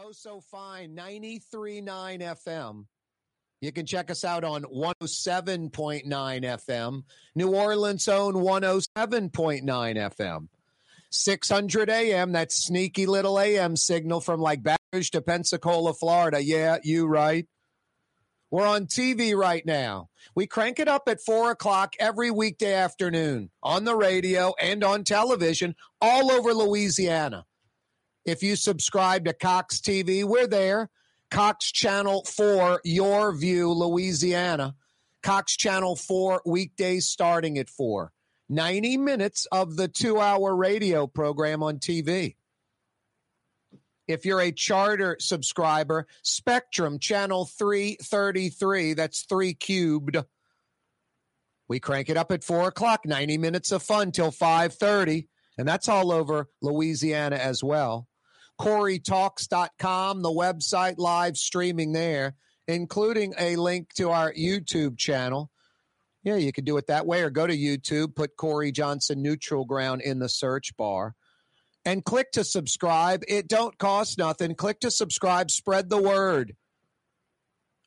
Oh, so fine. 93.9 FM. You can check us out on 107.9 FM, New Orleans' own 107.9 FM. 600 AM, that sneaky little AM signal from like Baton Rouge to Pensacola, Florida. Yeah, you right. We're on TV right now. We crank it up at four o'clock every weekday afternoon on the radio and on television all over Louisiana. If you subscribe to Cox TV, we're there. Cox Channel 4, YurView, Louisiana. Cox Channel 4, weekdays starting at 4. 90 minutes of the two hour radio program on TV. If you're a charter subscriber, Spectrum Channel 333, that's three cubed. We crank it up at four o'clock, 90 minutes of fun till 530. And that's all over Louisiana as well. CoreyTalks.com, the website live streaming there, including a link to our YouTube channel. Yeah, you can do it that way or go to YouTube, put Corey Johnson Neutral Ground in the search bar and click to subscribe. It don't cost nothing. Click to subscribe, spread the word.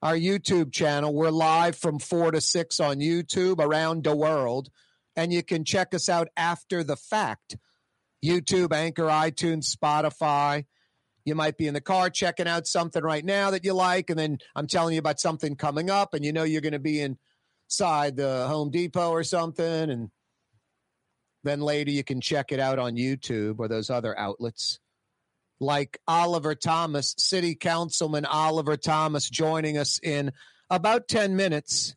Our YouTube channel, we're live from 4 to 6 on YouTube around the world and you can check us out after the fact. YouTube, Anchor, iTunes, Spotify. You might be in the car checking out something right now that you like, and then I'm telling you about something coming up, and you know you're going to be inside the Home Depot or something, and then later you can check it out on YouTube or those other outlets. Like Oliver Thomas, City Councilman Oliver Thomas, joining us in about 10 minutes.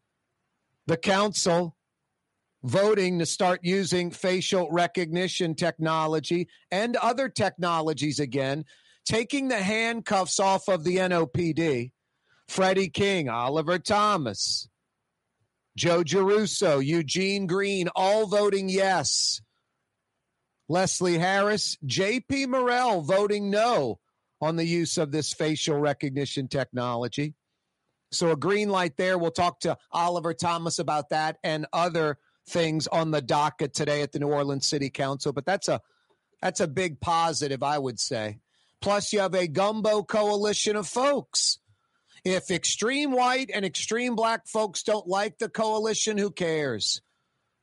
The council voting to start using facial recognition technology and other technologies again, taking the handcuffs off of the NOPD. Freddie King, Oliver Thomas, Joe Giarrusso, Eugene Green, all voting yes. Leslie Harris, JP Morrell voting no on the use of this facial recognition technology. So a green light there. We'll talk to Oliver Thomas about that and other things on the docket today at the New Orleans City Council, but that's a that's a big positive, I would say. Plus, you have a gumbo coalition of folks. If extreme white and extreme black folks don't like the coalition, who cares?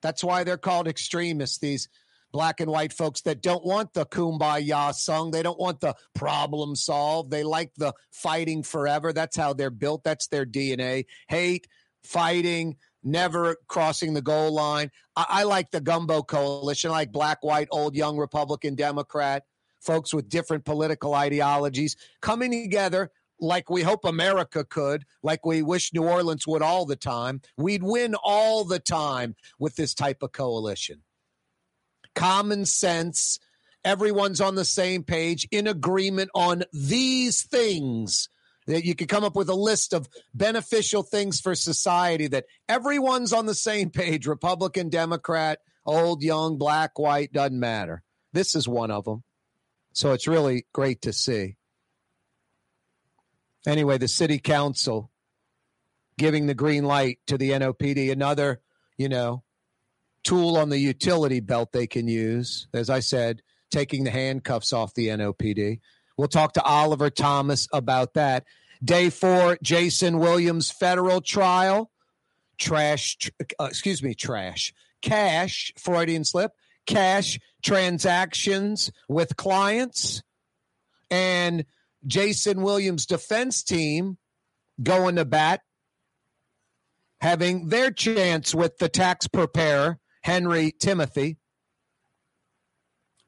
That's why they're called extremists, these black and white folks that don't want the kumbaya song. They don't want the problem solved. They like the fighting forever. That's how they're built. That's their DNA. Hate, fighting, never crossing the goal line. I, I like the gumbo coalition, I like black, white, old, young, Republican, Democrat, folks with different political ideologies coming together like we hope America could, like we wish New Orleans would all the time. We'd win all the time with this type of coalition. Common sense, everyone's on the same page, in agreement on these things you could come up with a list of beneficial things for society that everyone's on the same page Republican, Democrat, old, young, black, white, doesn't matter. This is one of them. So it's really great to see. Anyway, the city council giving the green light to the NOPD, another, you know, tool on the utility belt they can use. As I said, taking the handcuffs off the NOPD. We'll talk to Oliver Thomas about that. Day four, Jason Williams federal trial. Trash, uh, excuse me, trash. Cash, Freudian slip. Cash transactions with clients. And Jason Williams' defense team going to bat, having their chance with the tax preparer, Henry Timothy.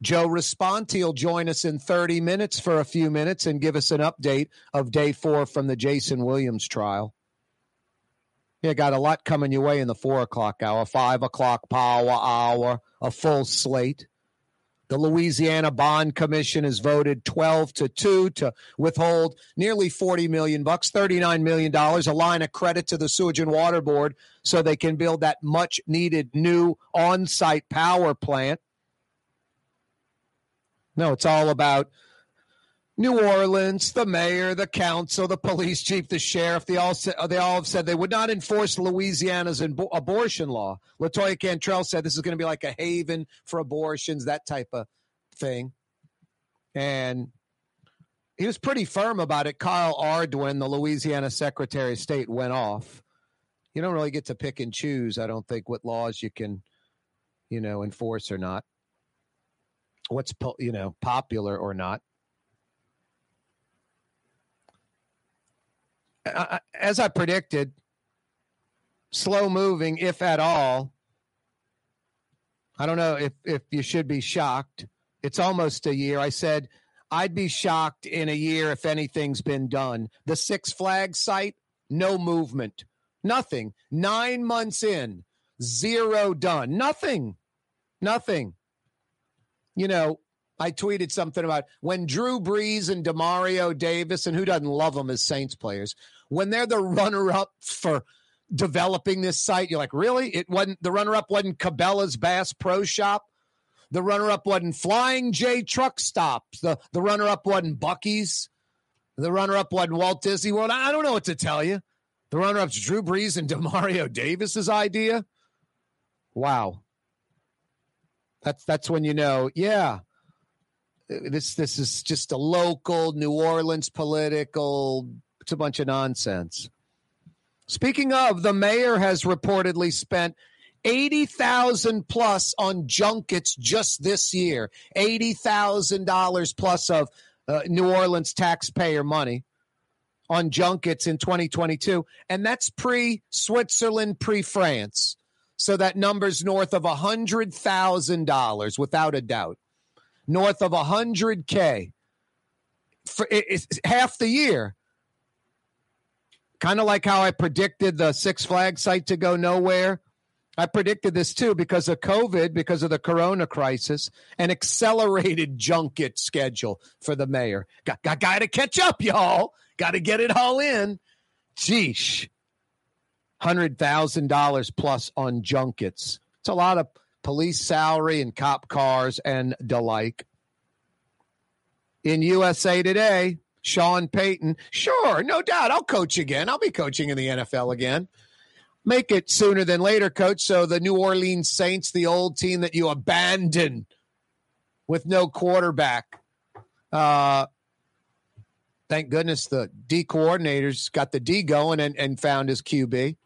Joe Raspanti will join us in 30 minutes for a few minutes and give us an update of day four from the Jason Williams trial. Yeah, got a lot coming your way in the four o'clock hour, five o'clock power hour, a full slate. The Louisiana Bond Commission has voted 12 to 2 to withhold nearly 40 million bucks, 39 million dollars, a line of credit to the Sewage and Water Board so they can build that much needed new on-site power plant. No, it's all about New Orleans, the mayor, the council, the police chief, the sheriff. They all said, they all have said they would not enforce Louisiana's abortion law. Latoya Cantrell said this is going to be like a haven for abortions, that type of thing. And he was pretty firm about it. Kyle Ardoin, the Louisiana Secretary of State, went off. You don't really get to pick and choose, I don't think, what laws you can, you know, enforce or not. What's you know popular or not. As I predicted, slow moving, if at all. I don't know if if you should be shocked. It's almost a year. I said I'd be shocked in a year if anything's been done. The Six Flags site, no movement, nothing. Nine months in, zero done, nothing, nothing. You know, I tweeted something about when Drew Brees and Demario Davis, and who doesn't love them as Saints players, when they're the runner up for developing this site, you're like, really? It wasn't the runner up wasn't Cabela's Bass Pro Shop. The runner up wasn't Flying J Truck Stops. The, the runner up wasn't Buc-ee's. The runner up wasn't Walt Disney World. I don't know what to tell you. The runner up's Drew Brees and Demario Davis's idea. Wow. That's that's when you know, yeah. This this is just a local New Orleans political. It's a bunch of nonsense. Speaking of, the mayor has reportedly spent 80,000 plus on junkets just this year. $80,000 plus of uh, New Orleans taxpayer money on junkets in 2022 and that's pre Switzerland, pre France. So that number's north of $100,000 without a doubt. North of 100k for it's half the year. Kind of like how I predicted the Six Flags site to go nowhere I predicted this too because of COVID, because of the corona crisis, an accelerated junket schedule for the mayor. Got, got, got to catch up, y'all. Got to get it all in. Geesh. $100,000 plus on junkets. It's a lot of police salary and cop cars and the like. In USA Today, Sean Payton, sure, no doubt, I'll coach again. I'll be coaching in the NFL again make it sooner than later, coach. So the New Orleans Saints, the old team that you abandoned with no quarterback. Uh, thank goodness the D coordinators got the D going and, and found his QB.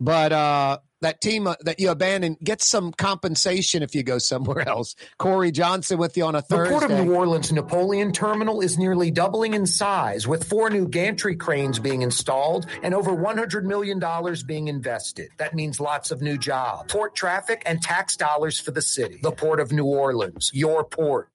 But uh, that team uh, that you abandon gets some compensation if you go somewhere else. Corey Johnson with you on a Thursday. The Port of New Orleans Napoleon Terminal is nearly doubling in size, with four new gantry cranes being installed and over $100 million being invested. That means lots of new jobs, port traffic, and tax dollars for the city. The Port of New Orleans, your port.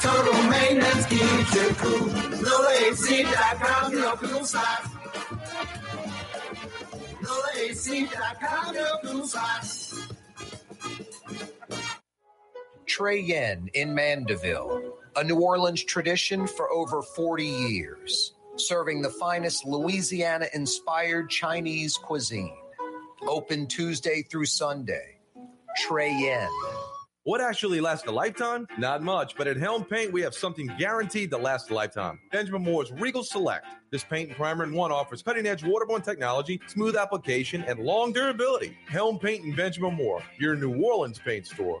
Total maintenance keeps you cool. NolaAC.com help you slide. NolaAC.com help you slide. Trey Yuen in Mandeville, a New Orleans tradition for over 40 years, serving the finest Louisiana inspired Chinese cuisine. Open Tuesday through Sunday. Trey Yuen. What actually lasts a lifetime? Not much, but at Helm Paint, we have something guaranteed to last a lifetime. Benjamin Moore's Regal Select. This paint and primer in one offers cutting edge waterborne technology, smooth application, and long durability. Helm Paint and Benjamin Moore, your New Orleans paint store.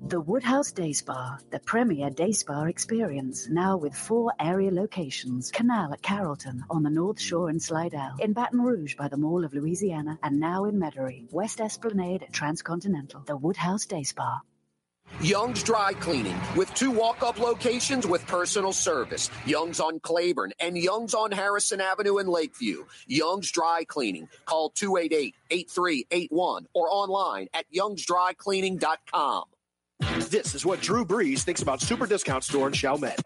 The Woodhouse Day Spa, the premier day spa experience, now with four area locations. Canal at Carrollton, on the North Shore and Slidell, in Baton Rouge by the Mall of Louisiana, and now in Metairie, West Esplanade at Transcontinental. The Woodhouse Day Spa. Young's Dry Cleaning with two walk up locations with personal service. Young's on Claiborne and Young's on Harrison Avenue in Lakeview. Young's Dry Cleaning. Call 288 8381 or online at youngsdrycleaning.com. This is what Drew Brees thinks about Super Discount Store in Chalmette.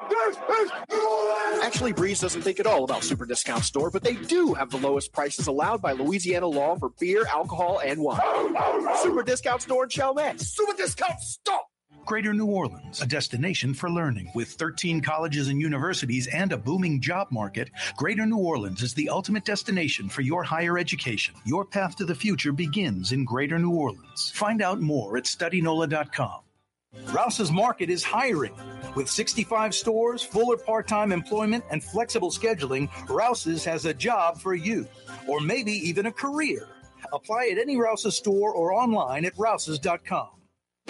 Actually, Brees doesn't think at all about Super Discount Store, but they do have the lowest prices allowed by Louisiana law for beer, alcohol, and wine. Oh, oh, oh. Super Discount Store in Chalmette. Super Discount Store! Greater New Orleans, a destination for learning. With 13 colleges and universities and a booming job market, Greater New Orleans is the ultimate destination for your higher education. Your path to the future begins in Greater New Orleans. Find out more at studynola.com. Rouse's Market is hiring. With 65 stores, full or part time employment, and flexible scheduling, Rouse's has a job for you, or maybe even a career. Apply at any Rouse's store or online at rouses.com.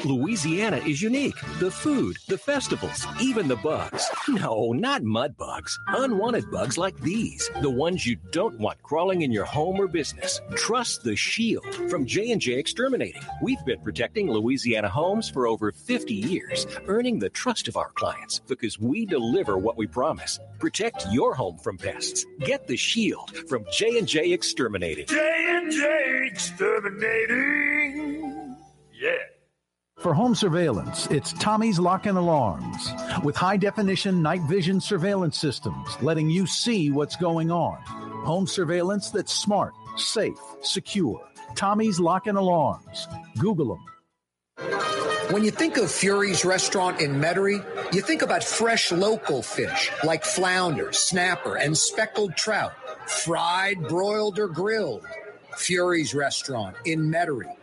Louisiana is unique. The food, the festivals, even the bugs. No, not mud bugs. Unwanted bugs like these. The ones you don't want crawling in your home or business. Trust the Shield from J&J Exterminating. We've been protecting Louisiana homes for over 50 years, earning the trust of our clients because we deliver what we promise. Protect your home from pests. Get the Shield from J&J Exterminating. J&J Exterminating. Yeah. For home surveillance, it's Tommy's Lock and Alarms with high definition night vision surveillance systems letting you see what's going on. Home surveillance that's smart, safe, secure. Tommy's Lock and Alarms. Google them. When you think of Fury's restaurant in Metairie, you think about fresh local fish like flounder, snapper, and speckled trout, fried, broiled, or grilled. Fury's restaurant in Metairie.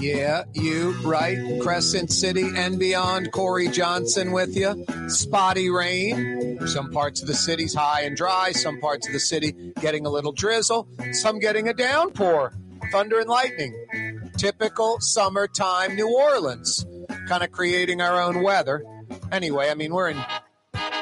Yeah, you, right? Crescent City and beyond. Corey Johnson with you. Spotty rain. Some parts of the city's high and dry. Some parts of the city getting a little drizzle. Some getting a downpour. Thunder and lightning. Typical summertime New Orleans. Kind of creating our own weather. Anyway, I mean, we're in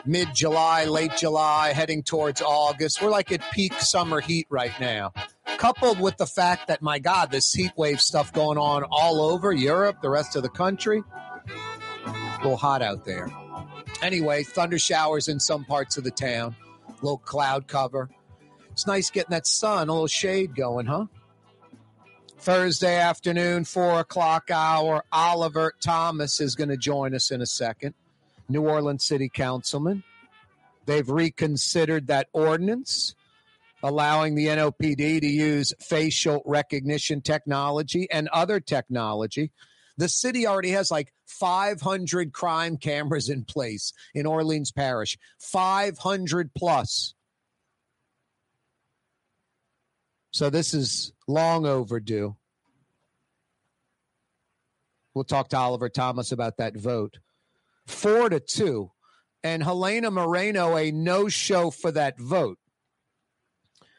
mid July, late July, heading towards August. We're like at peak summer heat right now coupled with the fact that my God, this heat wave stuff going on all over Europe, the rest of the country. A little hot out there. Anyway, thunder showers in some parts of the town, a little cloud cover. It's nice getting that sun, a little shade going, huh? Thursday afternoon, four o'clock hour. Oliver Thomas is going to join us in a second. New Orleans City Councilman. They've reconsidered that ordinance allowing the NOPD to use facial recognition technology and other technology. The city already has like 500 crime cameras in place in Orleans Parish, 500 plus. So this is long overdue. We'll talk to Oliver Thomas about that vote. Four to two. And Helena Moreno, a no show for that vote.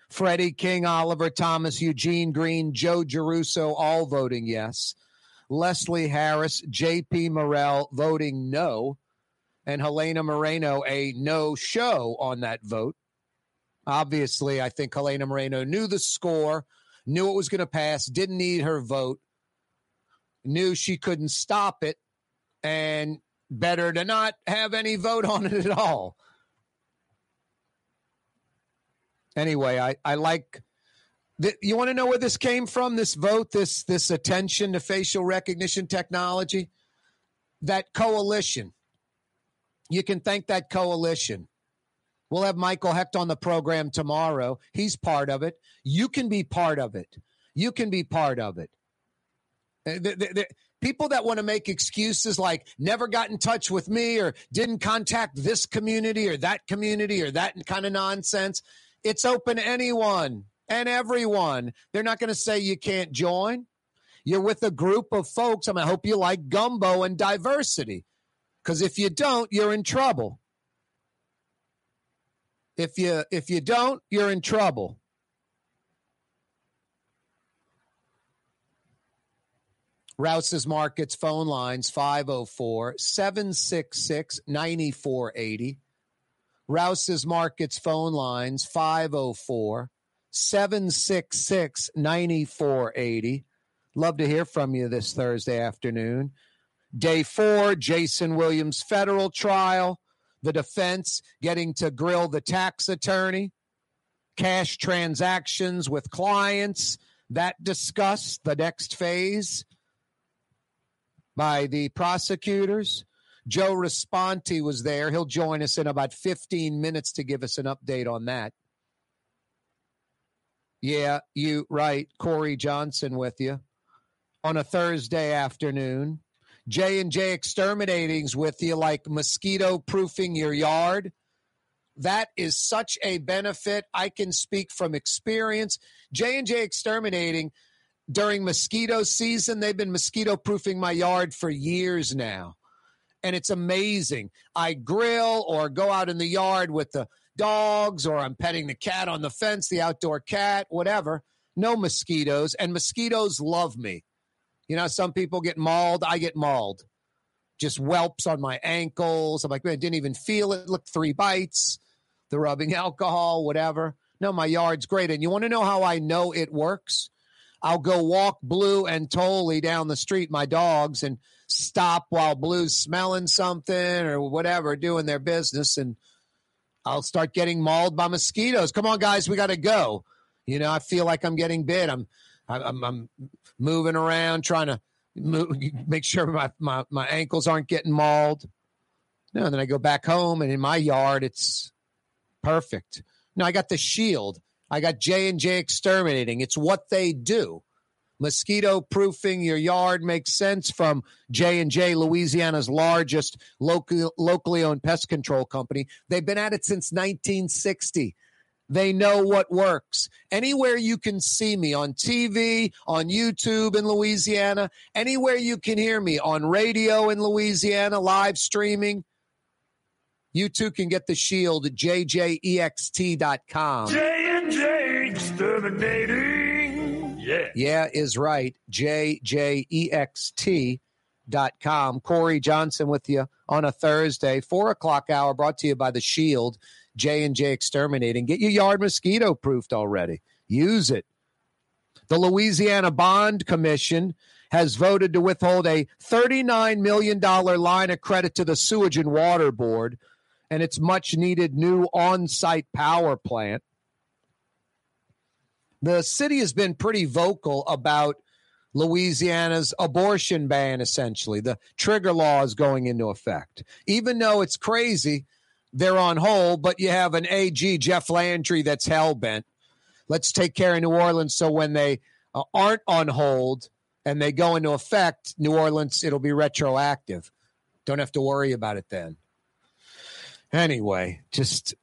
Freddie King, Oliver Thomas, Eugene Green, Joe Giarrusso, all voting yes. Leslie Harris, J.P. Morrell voting no. And Helena Moreno, a no show on that vote. Obviously, I think Helena Moreno knew the score, knew it was going to pass, didn't need her vote, knew she couldn't stop it, and better to not have any vote on it at all. Anyway, I, I like that. You want to know where this came from? This vote, this this attention to facial recognition technology, that coalition. You can thank that coalition. We'll have Michael Hecht on the program tomorrow. He's part of it. You can be part of it. You can be part of it. Uh, People that want to make excuses like never got in touch with me or didn't contact this community or that community or that kind of nonsense. It's open to anyone and everyone. They're not going to say you can't join. You're with a group of folks. I, mean, I hope you like gumbo and diversity because if you don't, you're in trouble. If you if you don't, you're in trouble. Rouse's Markets phone lines 504 766 9480. Rouse's Markets phone lines 504 766 9480. Love to hear from you this Thursday afternoon. Day four, Jason Williams federal trial. The defense getting to grill the tax attorney. Cash transactions with clients. That discussed the next phase by the prosecutors. Joe Raspanti was there. He'll join us in about 15 minutes to give us an update on that. Yeah, you right. Corey Johnson with you on a Thursday afternoon. J and J exterminating's with you like mosquito proofing your yard. That is such a benefit. I can speak from experience. J and J exterminating during mosquito season, they've been mosquito proofing my yard for years now. And it's amazing. I grill or go out in the yard with the dogs or I'm petting the cat on the fence, the outdoor cat, whatever. No mosquitoes. And mosquitoes love me. You know, some people get mauled. I get mauled. Just whelps on my ankles. I'm like, man, I didn't even feel it. Look, three bites, the rubbing alcohol, whatever. No, my yard's great. And you want to know how I know it works? I'll go walk Blue and Tolly down the street, my dogs, and stop while Blue's smelling something or whatever, doing their business. And I'll start getting mauled by mosquitoes. Come on, guys, we got to go. You know, I feel like I'm getting bit. I'm, I'm, I'm moving around, trying to move, make sure my, my, my ankles aren't getting mauled. No, and then I go back home, and in my yard, it's perfect. No, I got the shield. I got J and J exterminating. It's what they do. Mosquito proofing your yard makes sense from J and J, Louisiana's largest local, locally owned pest control company. They've been at it since 1960. They know what works. Anywhere you can see me on TV, on YouTube in Louisiana, anywhere you can hear me on radio in Louisiana, live streaming, you too can get the shield at jjext.com. J exterminating. Yeah. Yeah is right. J J E X T dot com. Corey Johnson with you on a Thursday, four o'clock hour, brought to you by the Shield, J and J Exterminating. Get your yard mosquito proofed already. Use it. The Louisiana Bond Commission has voted to withhold a $39 million line of credit to the Sewage and Water Board and its much needed new on site power plant. The city has been pretty vocal about Louisiana's abortion ban, essentially. The trigger law is going into effect. Even though it's crazy, they're on hold, but you have an AG, Jeff Landry, that's hell bent. Let's take care of New Orleans so when they uh, aren't on hold and they go into effect, New Orleans, it'll be retroactive. Don't have to worry about it then. Anyway, just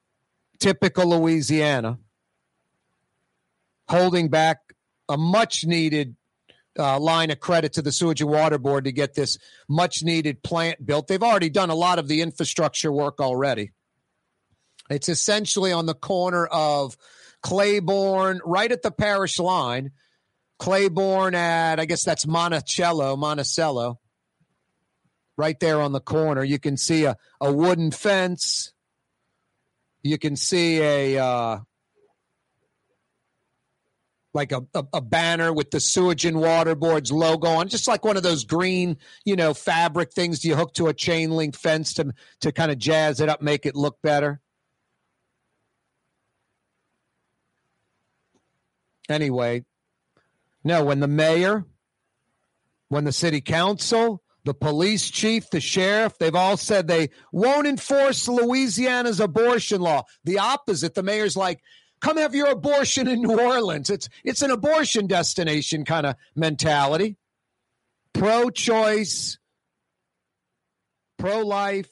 typical Louisiana holding back a much needed uh, line of credit to the Sewage and Water Board to get this much needed plant built. They've already done a lot of the infrastructure work already. It's essentially on the corner of Claiborne, right at the parish line. Claiborne at, I guess that's Monticello, Monticello. Right there on the corner. You can see a, a wooden fence. You can see a uh, like a, a, a, banner with the sewage and water boards logo on, just like one of those green, you know, fabric things you hook to a chain link fence to to kind of jazz it up, make it look better. Anyway, no, when the mayor, when the city council, the police chief, the sheriff, they've all said they won't enforce Louisiana's abortion law. The opposite. The mayor's like, come have your abortion in New Orleans. It's it's an abortion destination kind of mentality. Pro choice, pro life.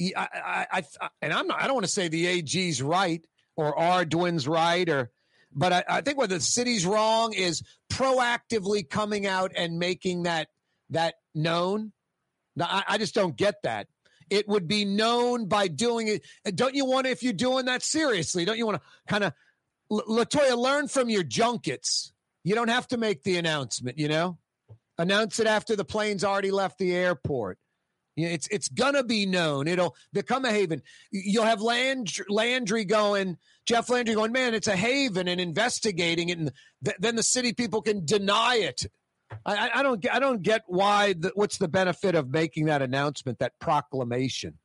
I, I, I, and I'm not. I don't want to say the AG's right or Ardoin's right, or but I, I think what the city's wrong is proactively coming out and making that that known. Now, I, I just don't get that it would be known by doing it. Don't you want to, if you're doing that seriously, don't you want to kind of, Latoya, learn from your junkets. You don't have to make the announcement, you know? Announce it after the plane's already left the airport. It's it's gonna be known. It'll become a haven. You'll have Landry, Landry going, Jeff Landry going, man, it's a haven, and investigating it, and th- then the city people can deny it. I, I don't. I don't get why. The, what's the benefit of making that announcement, that proclamation?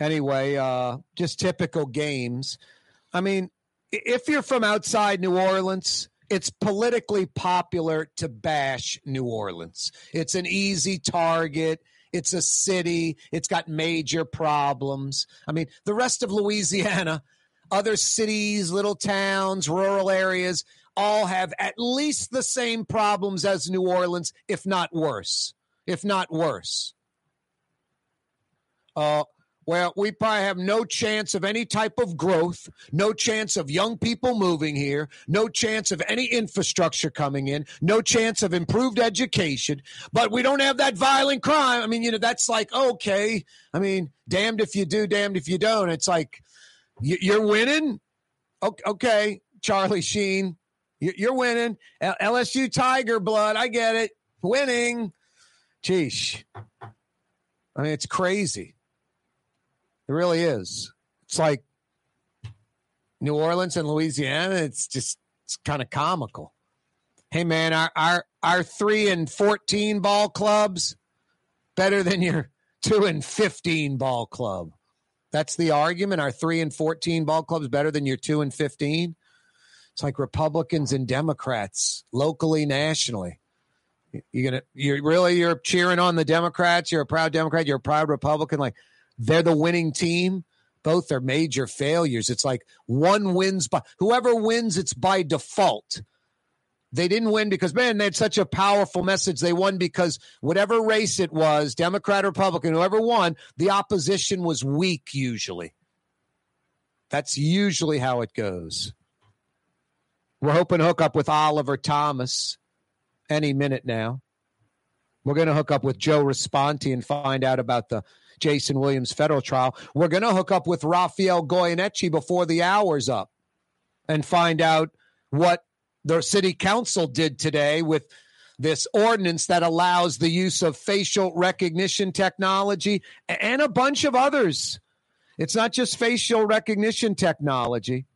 Anyway, uh, just typical games. I mean, if you're from outside New Orleans, it's politically popular to bash New Orleans. It's an easy target. It's a city. It's got major problems. I mean, the rest of Louisiana, other cities, little towns, rural areas, all have at least the same problems as New Orleans, if not worse. If not worse. Uh, well, we probably have no chance of any type of growth, no chance of young people moving here, no chance of any infrastructure coming in, no chance of improved education, but we don't have that violent crime. I mean, you know, that's like, okay. I mean, damned if you do, damned if you don't. It's like, you're winning? Okay, Charlie Sheen, you're winning. LSU Tiger blood, I get it. Winning. Geesh. I mean, it's crazy. It really is. It's like New Orleans and Louisiana. It's just it's kind of comical. Hey man, our our our three and fourteen ball clubs better than your two and fifteen ball club. That's the argument. Our three and fourteen ball clubs better than your two and fifteen. It's like Republicans and Democrats locally, nationally. You're gonna you're really you're cheering on the Democrats. You're a proud Democrat. You're a proud Republican. Like they're the winning team. Both are major failures. It's like one wins by whoever wins, it's by default. They didn't win because, man, they had such a powerful message. They won because whatever race it was, Democrat, Republican, whoever won, the opposition was weak usually. That's usually how it goes. We're hoping to hook up with Oliver Thomas any minute now. We're going to hook up with Joe Raspanti and find out about the Jason Williams federal trial. We're going to hook up with Rafael Goyeneche before the hour's up and find out what the city council did today with this ordinance that allows the use of facial recognition technology and a bunch of others. It's not just facial recognition technology.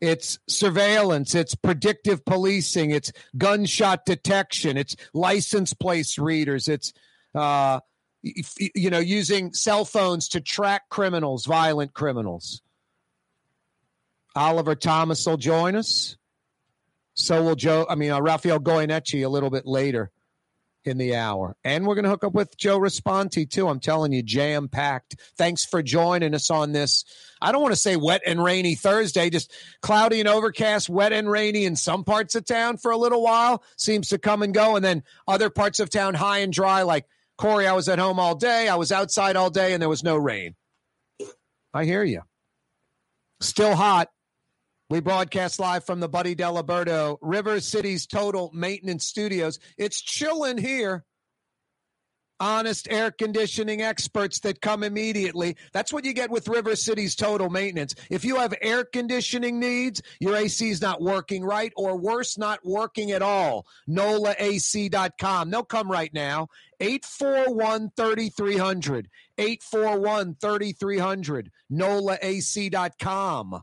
It's surveillance, it's predictive policing, it's gunshot detection, it's license plate readers, it's uh, you know, using cell phones to track criminals, violent criminals. Oliver Thomas will join us. So will Joe, I mean, uh, Rafael Goyeneche a little bit later in the hour. And we're going to hook up with Joe Raspanti, too. I'm telling you, jam packed. Thanks for joining us on this. I don't want to say wet and rainy Thursday, just cloudy and overcast, wet and rainy in some parts of town for a little while. Seems to come and go. And then other parts of town, high and dry, like Corey, I was at home all day. I was outside all day, and there was no rain. I hear you. Still hot. We broadcast live from the Buddy Diliberto River City's Total Maintenance Studios. It's chilling here honest air conditioning experts that come immediately. That's what you get with River City's total maintenance. If you have air conditioning needs, your AC is not working right, or worse, not working at all, NOLAAC.com. They'll come right now. 841 3300. 841 3300. NOLAAC.com.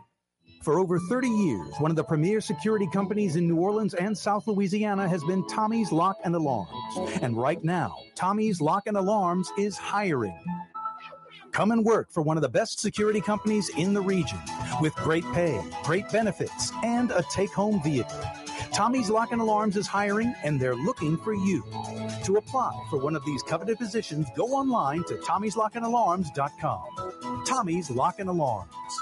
For over 30 years, one of the premier security companies in New Orleans and South Louisiana has been Tommy's Lock and Alarms. And right now, Tommy's Lock and Alarms is hiring. Come and work for one of the best security companies in the region with great pay, great benefits, and a take home vehicle. Tommy's Lock and Alarms is hiring and they're looking for you. To apply for one of these coveted positions, go online to tommy'slockandalarms.com. Tommy's Lock and Alarms.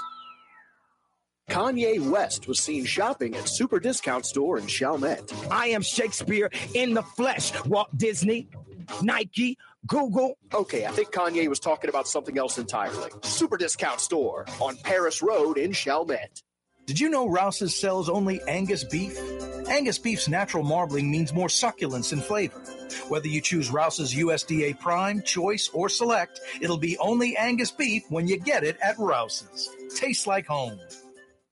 Kanye West was seen shopping at Super Discount Store in Chalmette. I am Shakespeare in the flesh, Walt Disney. Nike, Google. Okay, I think Kanye was talking about something else entirely. Super discount store on Paris Road in Chalmette. Did you know Rouse's sells only Angus beef? Angus beef's natural marbling means more succulence and flavor. Whether you choose Rouse's USDA Prime, Choice, or Select, it'll be only Angus beef when you get it at Rouse's. Tastes like home.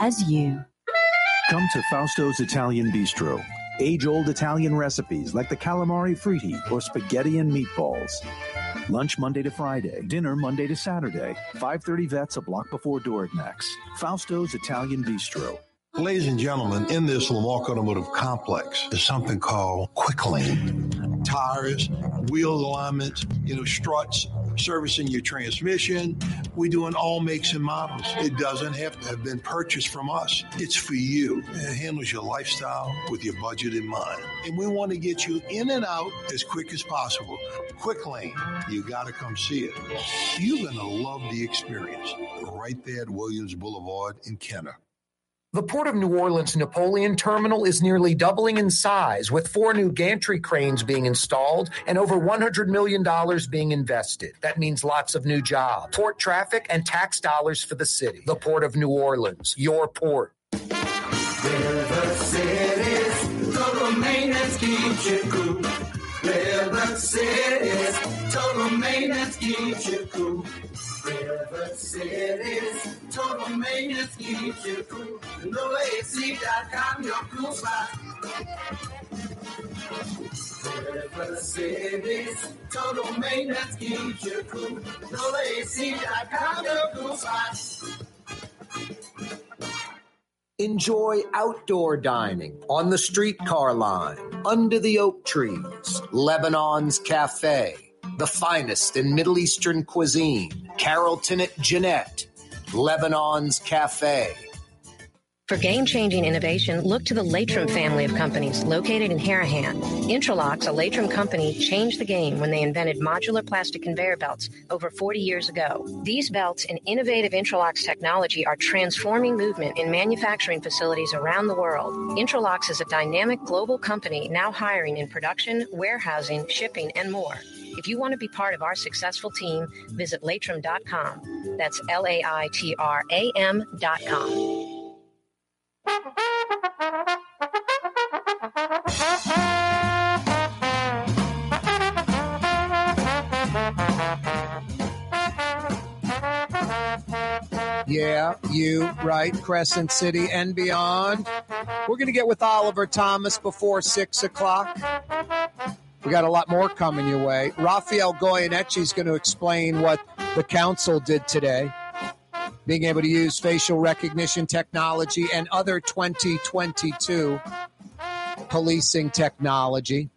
as you. Come to Fausto's Italian Bistro. Age old Italian recipes like the calamari fritti or spaghetti and meatballs. Lunch Monday to Friday, dinner Monday to Saturday. 530 vets a block before Dorignac's. Fausto's Italian Bistro. Ladies and gentlemen, in this Lamarque Automotive Complex is something called Quick Lane. Tires, wheel alignments, you know, struts, servicing your transmission. We do in all makes and models. It doesn't have to have been purchased from us. It's for you. It handles your lifestyle with your budget in mind. And we want to get you in and out as quick as possible. Quick Lane, you got to come see it. You're going to love the experience right there at Williams Boulevard in Kenner. The Port of New Orleans Napoleon Terminal is nearly doubling in size, with four new gantry cranes being installed and over $100 million being invested. That means lots of new jobs, port traffic, and tax dollars for the city. The Port of New Orleans, your port. River City's total maintenance keeps you cool. River City's total maintenance keeps you cool. River City's total maintenance keeps you cool. NoAC.com, your cool spot. River City's total keeps you cool. Your cool spot. Enjoy outdoor dining on the streetcar line, under the oak trees, Lebanon's Cafe, the finest in Middle Eastern cuisine, Carrollton at Jeanette, Lebanon's Cafe. For game changing innovation, look to the Laitram family of companies located in Harahan. Intralox, a Laitram company, changed the game when they invented modular plastic conveyor belts over 40 years ago. These belts and innovative Intralox technology are transforming movement in manufacturing facilities around the world. Intralox is a dynamic global company now hiring in production, warehousing, shipping, and more. If you want to be part of our successful team, visit laitram.com. That's L A I T R A M.com. Yeah, you, right, Crescent City and beyond. We're going to get with Oliver Thomas before six o'clock. We got a lot more coming your way. Rafael Goyeneche is going to explain what the council did today, being able to use facial recognition technology and other 2022 policing technology.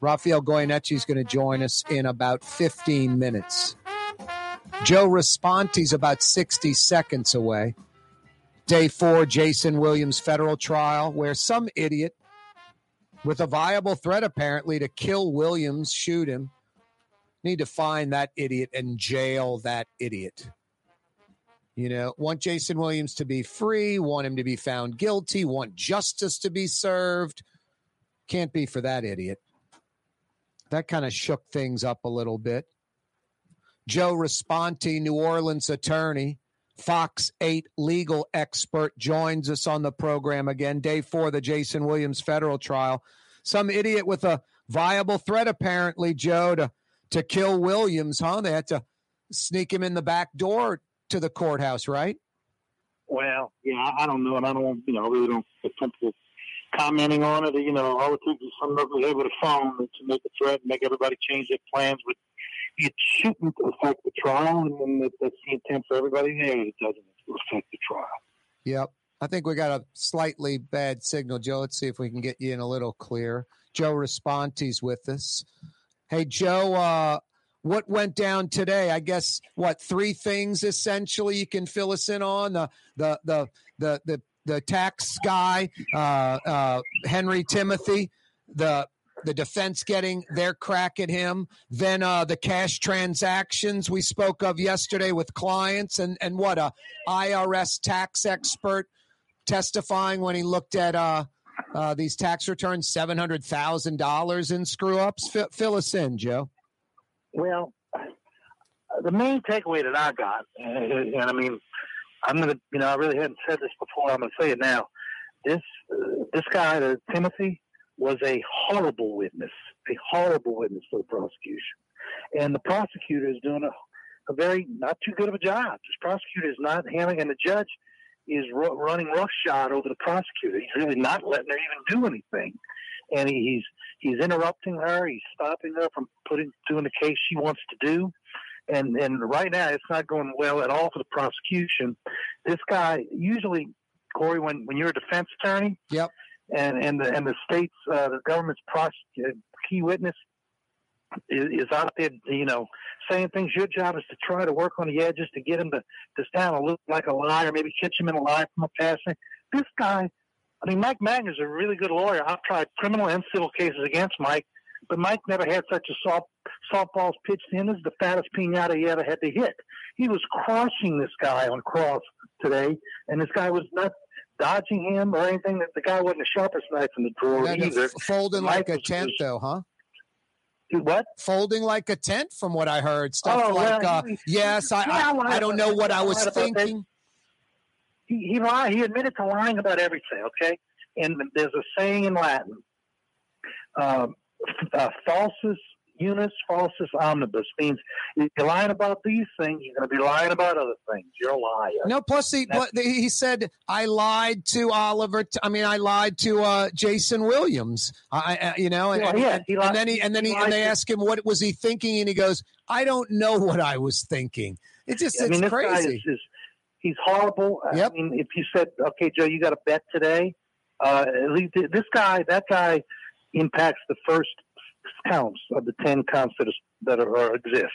Rafael Goyeneche is going to join us in about 15 minutes. Joe Raspanti's about 60 seconds away. Day four, Jason Williams federal trial, where some idiot with a viable threat apparently to kill Williams, shoot him, need to find that idiot and jail that idiot. You know, want Jason Williams to be free, want him to be found guilty, want justice to be served. Can't be for that idiot. That kind of shook things up a little bit. Joe Raspanti, New Orleans attorney, Fox 8 legal expert, joins us on the program again. Day four, the Jason Williams federal trial. Some idiot with a viable threat, apparently, Joe, to, to kill Williams, huh? They had to sneak him in the back door to the courthouse, right? Well, yeah, I, don't know, and I don't, you know, I really don't feel comfortable commenting on it. You know, all it takes is some ugly head with a phone to make a threat and make everybody change their plans. But it shouldn't affect the trial, and then that, that's the intent for everybody there. It doesn't affect the trial. Yep. I think we got a slightly bad signal, Joe. Let's see if we can get you in a little clear. Joe Raspanti's with us. Hey, Joe, uh, what went down today? I guess what three things essentially you can fill us in on the the the the the, the tax guy, uh, uh, Henry Timothy, the the defense getting their crack at him, then uh, the cash transactions we spoke of yesterday with clients, and and what a IRS tax expert testifying when he looked at uh, uh, these tax returns, seven hundred thousand dollars in screw ups. Fill, fill us in, Joe. Well, the main takeaway that I got, and, I mean, I'm gonna, you know, I really hadn't said this before. I'm gonna say it now. This this guy, uh, Timothy, was a horrible witness, a horrible witness for the prosecution, and the prosecutor is doing a, a very not too good of a job. This prosecutor is not handling, and the judge is ru- running roughshod over the prosecutor. He's really not letting her even do anything, and he, he's he's interrupting her. He's stopping her from putting doing the case she wants to do. And and right now it's not going well at all for the prosecution. This guy usually, Corey, when when you're a defense attorney, yep, and and the and the state's uh, the government's key witness is, is out there, you know, saying things. Your job is to try to work on the edges to get him to to stand and look like a lie, or maybe catch him in a lie from a past thing. This guy, I mean, Mike Magner's a really good lawyer. I've tried criminal and civil cases against Mike, but Mike never had such a soft softballs pitched in as the fattest pinata he ever had to hit. He was crushing this guy on cross today, and this guy was not dodging him or anything. That the guy wasn't the sharpest knife in the drawer of either. folding like a tent, was- though, huh? What? Folding like a tent, from what I heard. Stuff Oh, like, well, uh, he- yes, I, I, well, I don't know what I I was lied about that. thinking. he, he lied. He admitted to lying about everything. Okay, and there's a saying in Latin: um, uh, "Falsus unis, falsus omnibus," means if you're lying about these things, you're going to be lying about other things. You're a liar. No, plus he That's- pl- he said I lied to Oliver. T- I mean, I lied to uh, Jason Williams. I, I you know, and, Yeah, and- yeah, and, lied- then he and then he, he and they to- ask him what was he thinking, and he goes, "I don't know what I was thinking." It's just I it's mean, crazy. is, is he's horrible. I mean, if you said, "Okay, Joe, you got a bet today," uh, this guy, that guy, impacts the first counts of the ten counts that, is, that are, are exist.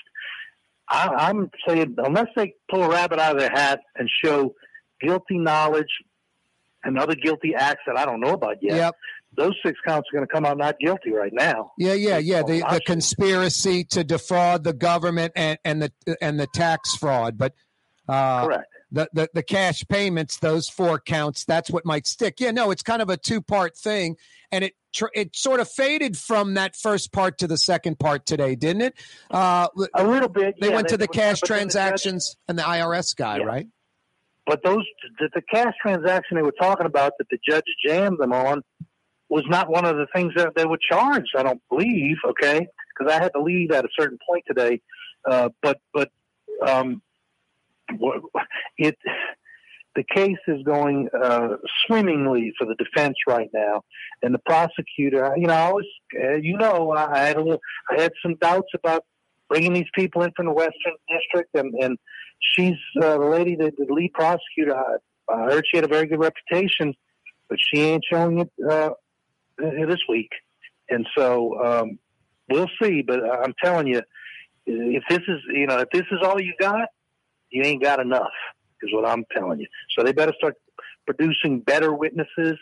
I, I'm saying unless they pull a rabbit out of their hat and show guilty knowledge and other guilty acts that I don't know about yet, Yep. those six counts are going to come out not guilty right now. Yeah, yeah, yeah. The, the conspiracy to defraud the government and, and the and the tax fraud, but uh, Correct. The, the the cash payments, those four counts, that's what might stick. Yeah, no, it's kind of a two part thing, and it tr- it sort of faded from that first part to the second part today, didn't it? Uh, a little bit. They yeah, went to the cash then the judge- transactions and the IRS guy, right? But those the, the cash transaction they were talking about that the judge jammed them on was not one of the things that they were charged. I don't believe. Okay, because I had to leave at a certain point today. Uh, but but um, it the case is going uh, swimmingly for the defense right now, and the prosecutor. You know, I was uh, you know I had a little, I had some doubts about bringing these people in from the Western District, and and she's uh, the lady, that the lead prosecutor. I, I heard she had a very good reputation, but she ain't showing it uh, uh, this week, and so um, we'll see. But I'm telling you, if this is you know if this is all you got, you ain't got enough. Is what I'm telling you. So they better start producing better witnesses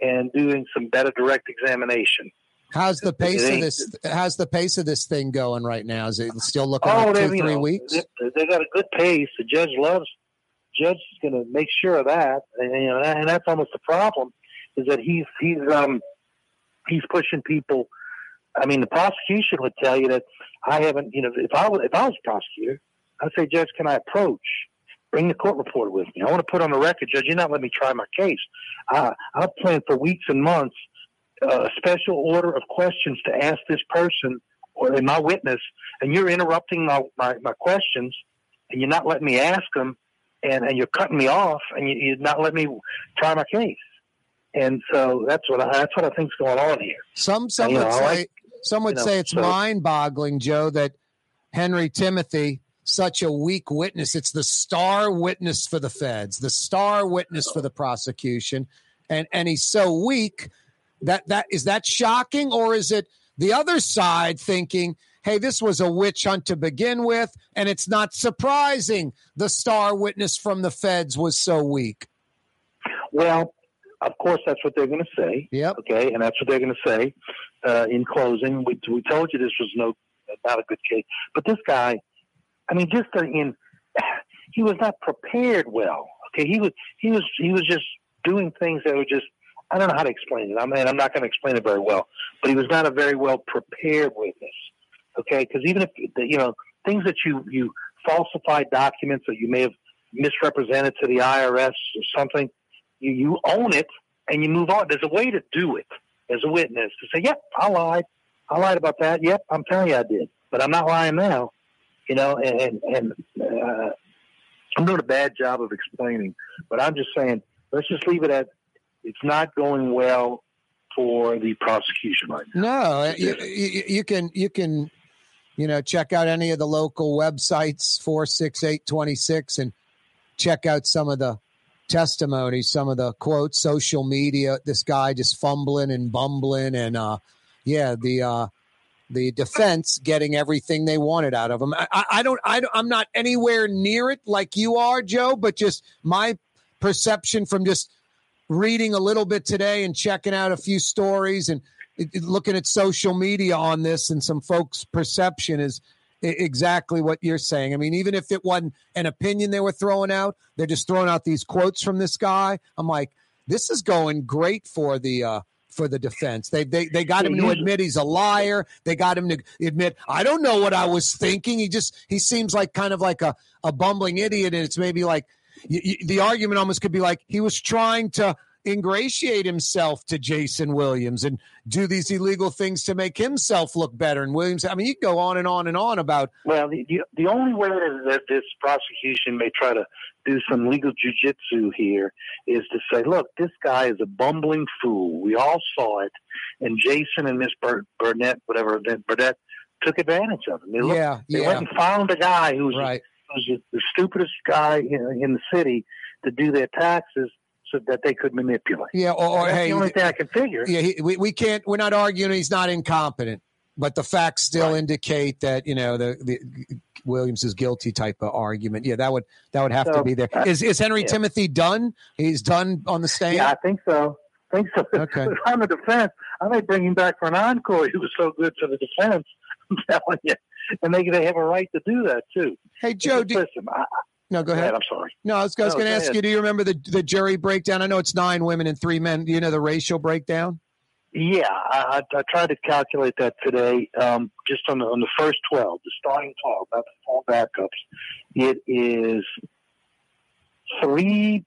and doing some better direct examination. How's the pace of this? How's the pace of this thing going right now? Is it still looking Oh, like two, three know, weeks? They, they got a good pace. The judge loves. Judge is going to make sure of that, and, you know, and that's almost the problem. Is that he's he's um he's pushing people. I mean, the prosecution would tell you that I haven't. You know, if I if I was a prosecutor, I'd say, Judge, can I approach? Bring the court reporter with me. I want to put on the record, Judge. You're not letting me try my case. I I've planned for weeks and months uh, a special order of questions to ask this person or my witness, and you're interrupting my, my, my questions, and you're not letting me ask them, and, and you're cutting me off, and you, you're not letting me try my case. And so that's what I, that's what I think's going on here. Some some You would know, say like- some would you know, say it's so- mind-boggling, Joe, that Henry Timothy such a weak witness. It's the star witness for the feds, the star witness for the prosecution, and and he's so weak that that is that shocking, or is it the other side thinking hey, this was a witch hunt to begin with, and it's not surprising the star witness from the feds was so weak. Well, of course, that's what they're going to say. Yep. Okay, and that's what they're going to say uh, in closing. We, we told you this was no not a good case, but this guy, I mean, just in he was not prepared well. Okay, he was he was he was just doing things that were just I don't know how to explain it. I mean, I'm not going to explain it very well, but he was not a very well prepared witness. Okay, because even if you know things that you you falsified documents or you may have misrepresented to the IRS or something, you you own it and you move on. There's a way to do it as a witness to say, "Yep, I lied. I lied about that. Yep, I'm telling you I did, but I'm not lying now." You know, and and, uh, I'm doing a bad job of explaining, but I'm just saying, let's just leave it at it's not going well for the prosecution right now. No, you, you, can you can you know check out any of the local websites four six eight twenty six and check out some of the testimonies, some of the quotes, social media. This guy just fumbling and bumbling, and uh, yeah, the uh, the defense getting everything they wanted out of him. I, I don't, I I'm not anywhere near it like you are, Joe, but just my perception from just reading a little bit today and checking out a few stories and looking at social media on this and some folks' perception is exactly what you're saying. I mean, even if it wasn't an opinion they were throwing out, they're just throwing out these quotes from this guy. I'm like, this is going great for the uh, for the defense. They they they got him to admit he's a liar. They got him to admit I don't know what I was thinking. He just he seems like kind of like a a bumbling idiot, and it's maybe like you, you, the argument almost could be like he was trying to ingratiate himself to Jason Williams and do these illegal things to make himself look better. And Williams, I mean, you go on and on and on about. Well, the, the, the only way that this prosecution may try to do some legal jujitsu here is to say, look, this guy is a bumbling fool. We all saw it. And Jason and Miss Burnett, whatever, Burnett took advantage of him. They, looked, yeah, they went and found a guy who's, right. who's the stupidest guy in, in the city to do their taxes so that they could manipulate. Yeah, or, or hey, the only thing I can figure. Yeah, he, we we can't. We're not arguing he's not incompetent, but the facts still indicate that you know the the Williams is guilty type of argument. Yeah, that would that would have to be there. uh, Is is Henry yeah. Timothy done? He's done on the stand. Yeah, I think so. I think so. Okay. If I'm a defense, I may bring him back for an encore. He was so good for the defense. I'm telling you, and they they have a right to do that too. Hey Joe, do, listen. I, no, go ahead. I'm sorry. No, I was, was No, going to ask ahead. you. Do you remember the the jury breakdown? I know it's nine women and three men. Do you know the racial breakdown? Yeah, I, I, I tried to calculate that today. Um, just on the on the first twelve, the starting twelve, not the four backups. It is three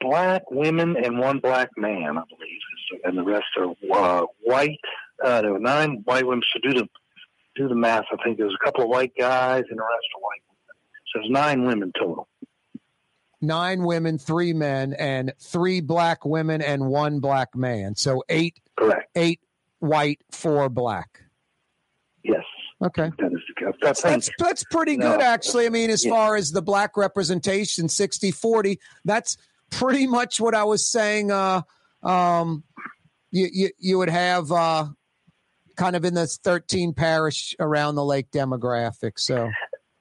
black women and one black man, I believe, and the rest are uh, white. Uh, there were nine white women. So do the do the math. I think there's a couple of white guys, and the rest are white women. So there's nine women total. Nine women, three men, and three black women and one black man. So eight. Correct. Eight white, four black. Yes. Okay. That is the that's That's that's pretty No. good, actually. I mean, as Yeah. far as the black representation, 60 40, that's pretty much what I was saying. Uh, um, you, you, you would have uh, kind of in this 13 parish around the lake demographic. So,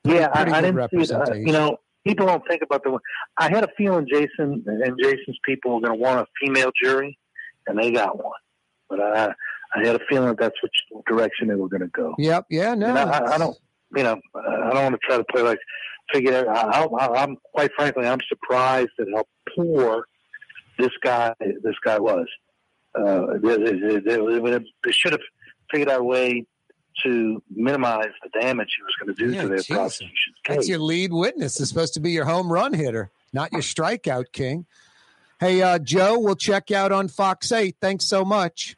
Yeah, I, I didn't see. Uh, you know, people don't think about the. one. I had a feeling Jason and Jason's people were going to want a female jury, and they got one. But I, I had a feeling that's which direction they were going to go. Yep. Yeah. No. I, I, don't. You know, I don't want to try to play like figure out. I, I, I'm quite frankly, I'm surprised at how poor this guy this guy was. Uh, they, they, they, they- should have figured out a way to minimize the damage he was going to do Yeah, to their prosecution That's your lead witness. Is supposed to be your home run hitter, not your strikeout king. Hey, uh, Joe, we'll check you out on Fox 8. Thanks so much.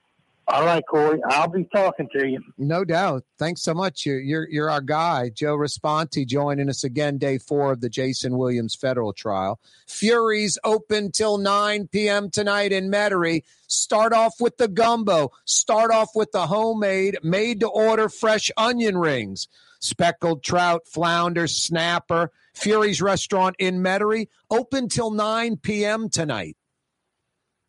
All right, Corey. I'll be talking to you. No doubt. Thanks so much. You're you're, you're our guy, Joe Raspanti, joining us again, day four of the Jason Williams federal trial. Fury's open till 9 p.m. tonight in Metairie. Start off with the gumbo. Start off with the homemade, made to order fresh onion rings. Speckled trout, flounder, snapper. Fury's restaurant in Metairie, open till 9 p.m. tonight.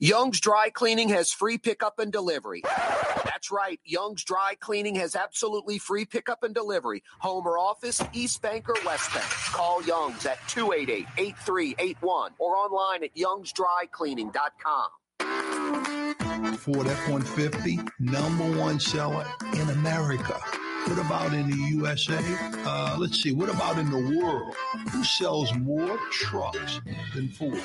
Young's Dry Cleaning has free pickup and delivery. That's right. Young's Dry Cleaning has absolutely free pickup and delivery. Home or office, East Bank or West Bank. Call Young's at 288-8381 or online at youngsdrycleaning.com. Ford F-150, number one seller in America. What about in the USA? Uh, let's see. What about in the world? Who sells more trucks than Ford?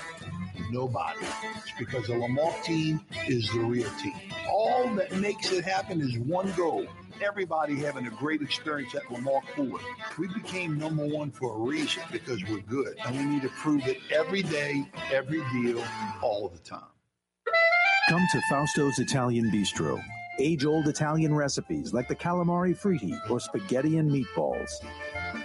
Nobody. It's because the Lamarque team is the real team. All that makes it happen is one goal. Everybody having a great experience at Lamarque Ford. We became number one for a reason because we're good. And we need to prove it every day, every deal, all the time. Come to Fausto's Italian Bistro. Age old Italian recipes like the calamari fritti or spaghetti and meatballs.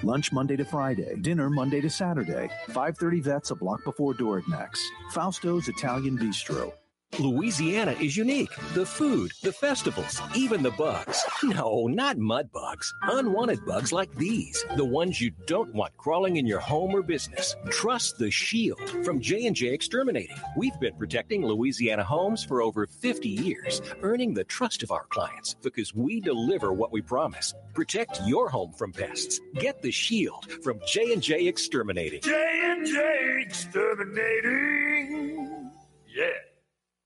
Lunch Monday to Friday, dinner Monday to Saturday. 530 vets a block before Dorignac's. Fausto's Italian Bistro. Louisiana is unique. The food, the festivals, even the bugs. No, not mud bugs. Unwanted bugs like these, the ones you don't want crawling in your home or business. Trust the Shield from J&J Exterminating. We've been protecting Louisiana homes for over 50 years, earning the trust of our clients because we deliver what we promise. Protect your home from pests. Get the Shield from J&J Exterminating. J&J Exterminating. Yeah.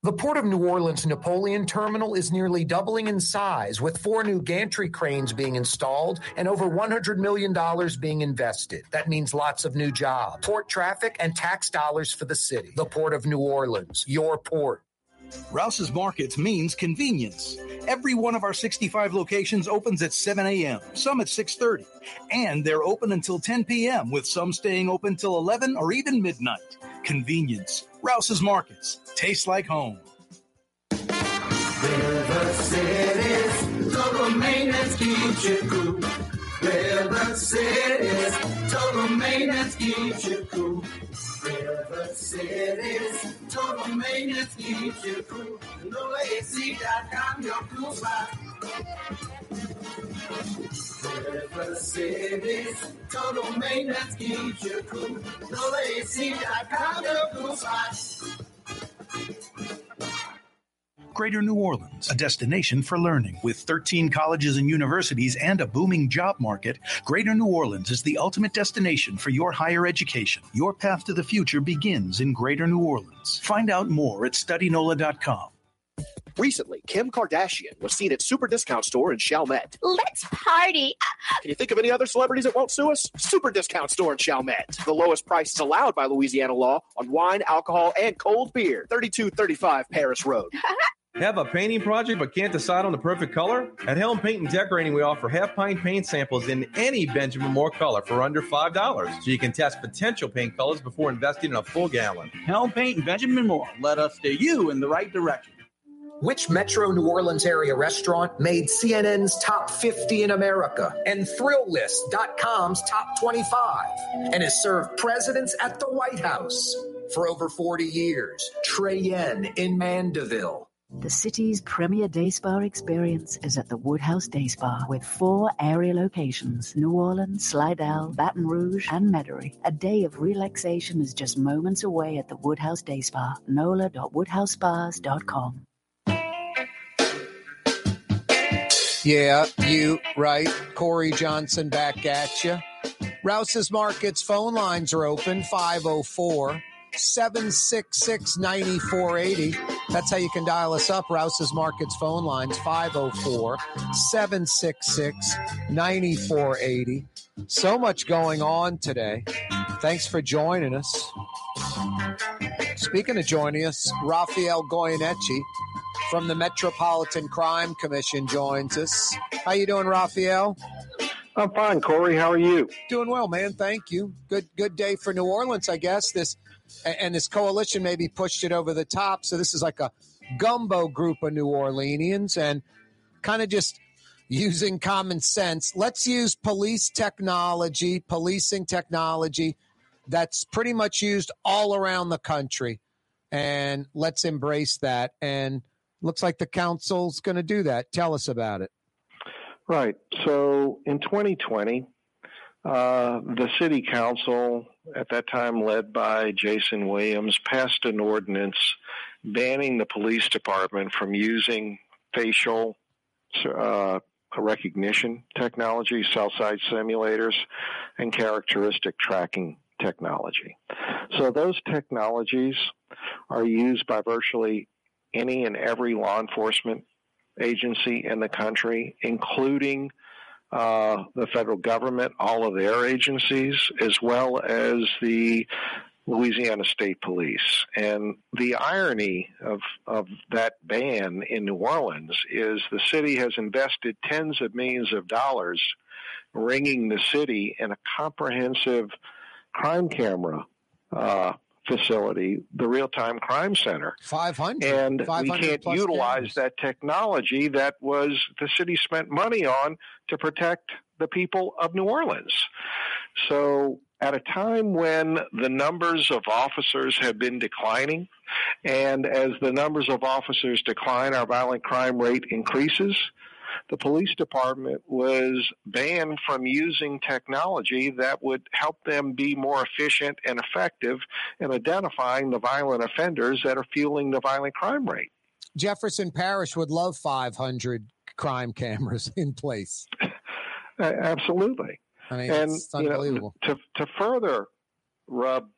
The Port of New Orleans Napoleon Terminal is nearly doubling in size, with four new gantry cranes being installed and over $100 million being invested. That means lots of new jobs, port traffic, and tax dollars for the city. The Port of New Orleans, your port. Rouse's Markets means convenience. Every one of our 65 locations opens at 7 a.m., some at 6:30, and they're open until 10 p.m. with some staying open till 11 or even midnight. Convenience. Rouse's Markets. Tastes like home. River City's total maintenance keeps you cool. River City's total maintenance keeps you cool. River City's total maintenance keeps you cool. NoAC.com, your cool spot. River City's total maintenance keeps you cool. NoAC.com, your cool spot. Greater New Orleans, a destination for learning. With 13 colleges and universities and a booming job market, Greater New Orleans is the ultimate destination for your higher education. Your path to the future begins in Greater New Orleans. Find out more at studynola.com. Recently, Kim Kardashian was seen at Super Discount Store in Chalmette. Let's party. Can you think of any other celebrities that won't sue us? Super Discount Store in Chalmette. The lowest prices allowed by Louisiana law on wine, alcohol, and cold beer. 3235 Paris Road. Have a painting project but can't decide on the perfect color? At Helm Paint and Decorating, we offer half pint paint samples in any Benjamin Moore color for under $5. So you can test potential paint colors before investing in a full gallon. Helm Paint and Benjamin Moore. Let us steer you in the right direction. Which Metro New Orleans area restaurant made CNN's top 50 in America and Thrillist.com's top 25 and has served presidents at the White House for over 40 years? Trey Yuen in Mandeville. The city's premier day spa experience is at the Woodhouse Day Spa with four area locations New Orleans, Slidell, Baton Rouge, and Metairie. A day of relaxation is just moments away at the Woodhouse Day Spa. NOLA.woodhousespas.com. Yeah, you right. Corey Johnson back at you. Rouse's Markets phone lines are open 504 766 9480. That's how you can dial us up. Rouse's Markets phone lines 504 766 9480. So much going on today. Thanks for joining us. Speaking of joining us, Rafael Goyeneche from the Metropolitan Crime Commission joins us. How you doing, Rafael? I'm fine, Corey. How are you? Doing well, man. Thank you. Good good day for New Orleans, I guess. This and, this coalition maybe pushed it over the top. So this is like a gumbo group of New Orleanians and kind of just using common sense. Let's use police technology, policing technology that's pretty much used all around the country. And let's embrace that. And looks like the council's going to do that. Tell us about it. Right. So in 2020, uh, the city council, at that time led by Jason Williams, passed an ordinance banning the police department from using facial uh, recognition technology, cell site simulators, and characteristic tracking technology. So those technologies are used by virtually any and every law enforcement agency in the country, including uh, the federal government, all of their agencies, as well as the Louisiana State Police. And the irony of, of that ban in New Orleans is the city has invested tens of millions of dollars ringing the city in a comprehensive crime camera uh, facility, the Real Time Crime Center. 500. And we 500 can't utilize cameras. that technology that was the city spent money on to protect the people of New Orleans. So, at a time when the numbers of officers have been declining, and as the numbers of officers decline, our violent crime rate increases. The police department was banned from using technology that would help them be more efficient and effective in identifying the violent offenders that are fueling the violent crime rate. Jefferson Parish would love 500 crime cameras in place. Absolutely. I mean, and it's you know, to to further rub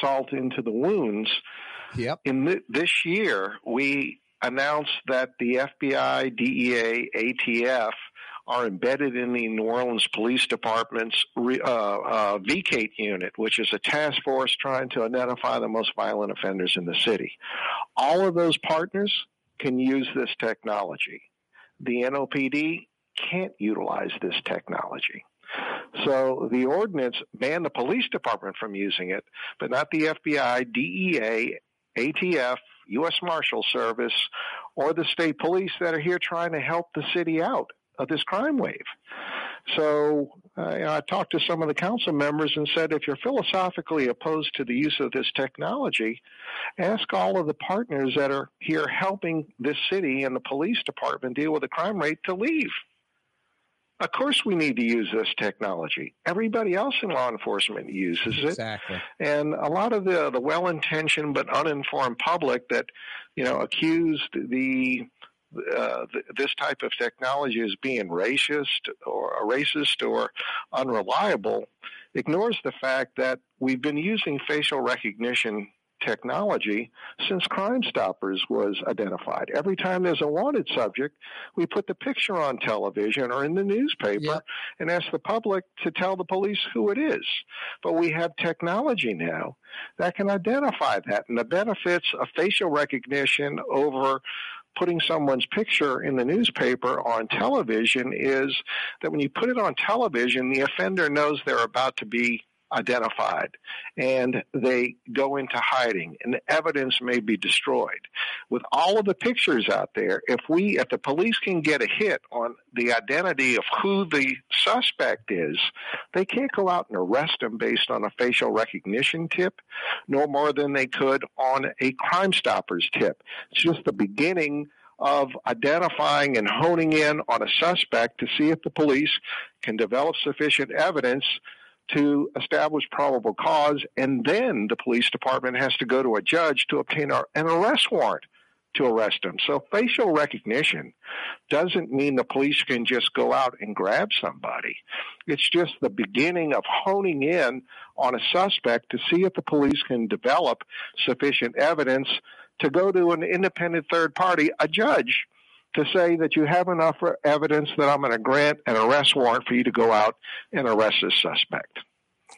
salt into the wounds, yep. in th- this year we announced that the FBI, DEA, ATF are embedded in the New Orleans Police Department's uh, uh, VCATE unit, which is a task force trying to identify the most violent offenders in the city. All of those partners can use this technology. The NOPD can't utilize this technology. So the ordinance banned the police department from using it, but not the FBI, DEA, ATF, U.S. Marshal Service, or the state police that are here trying to help the city out of this crime wave. So uh, you know, I talked to some of the council members and said, if you're philosophically opposed to the use of this technology, ask all of the partners that are here helping this city and the police department deal with the crime rate to leave. Of course, we need to use this technology. Everybody else in law enforcement uses it. Exactly. And a lot of the, the well intentioned but uninformed public that, you know, accused the uh, th- this type of technology as being racist or racist or unreliable ignores the fact that we've been using facial recognition technology since Crime Stoppers was identified. Every time there's a wanted subject, we put the picture on television or in the newspaper and ask the public to tell the police who it is. But we have technology now that can identify that and the benefits of facial recognition over putting someone's picture in the newspaper on television is that when you put it on television, the offender knows they're about to be identified and they go into hiding and the evidence may be destroyed. With all of the pictures out there, if we, if the police can get a hit on the identity of who the suspect is, they can't go out and arrest him based on a facial recognition tip, no more than they could on a Crime Stoppers tip. It's just the beginning of identifying and honing in on a suspect to see if the police can develop sufficient evidence to establish probable cause, and then the police department has to go to a judge to obtain an arrest warrant to arrest him. So facial recognition doesn't mean the police can just go out and grab somebody. It's just the beginning of honing in on a suspect to see if the police can develop sufficient evidence to go to an independent third party, a judge, to say that you have enough evidence that I'm going to grant an arrest warrant for you to go out and arrest this suspect.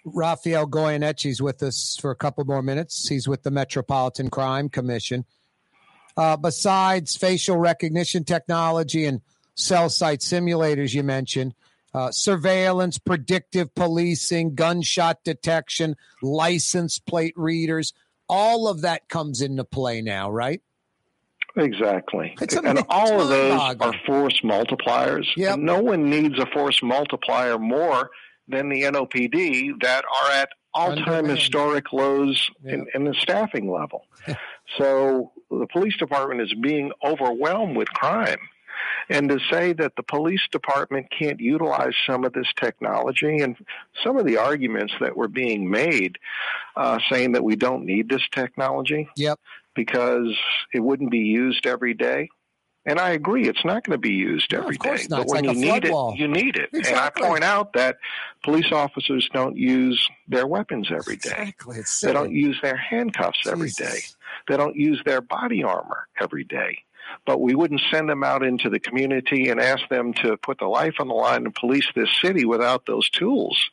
Rafael Goyeneche's with us for a couple more minutes. He's with the Metropolitan Crime Commission. Uh, besides facial recognition technology and cell site simulators, you mentioned uh, surveillance, predictive policing, gunshot detection, license plate readers, all of that comes into play now, right? Exactly. And all of those are force multipliers. Yep. No one needs a force multiplier more than the NOPD that are at all-time historic lows in, in the staffing level. so the police department is being overwhelmed with crime. And to say that the police department can't utilize some of this technology and some of the arguments that were being made uh, saying that we don't need this technology yep. Because it wouldn't be used every day. And I agree, it's not going to be used every day. course not. But It's when like a you need flood it, you need it. Exactly. And I point out that police officers don't use their weapons every day. Exactly. They don't use their handcuffs every day. They don't use their body armor every day. But we wouldn't send them out into the community and ask them to put the life on the line and police this city without those tools.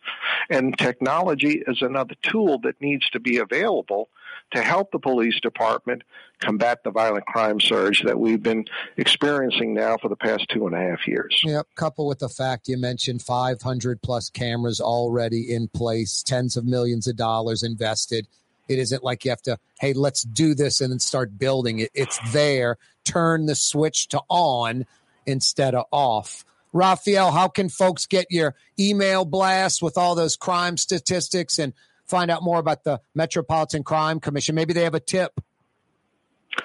And technology is another tool that needs to be available to help the police department combat the violent crime surge that we've been experiencing now for the past two and a half years. Yep. Couple with the fact you mentioned 500 plus cameras already in place, tens of millions of dollars invested. It isn't like you have to, hey, let's do this and then start building it. It's there. Turn the switch to on instead of off. Rafael, how can folks get your email blast with all those crime statistics and find out more about the Metropolitan Crime Commission? Maybe they have a tip.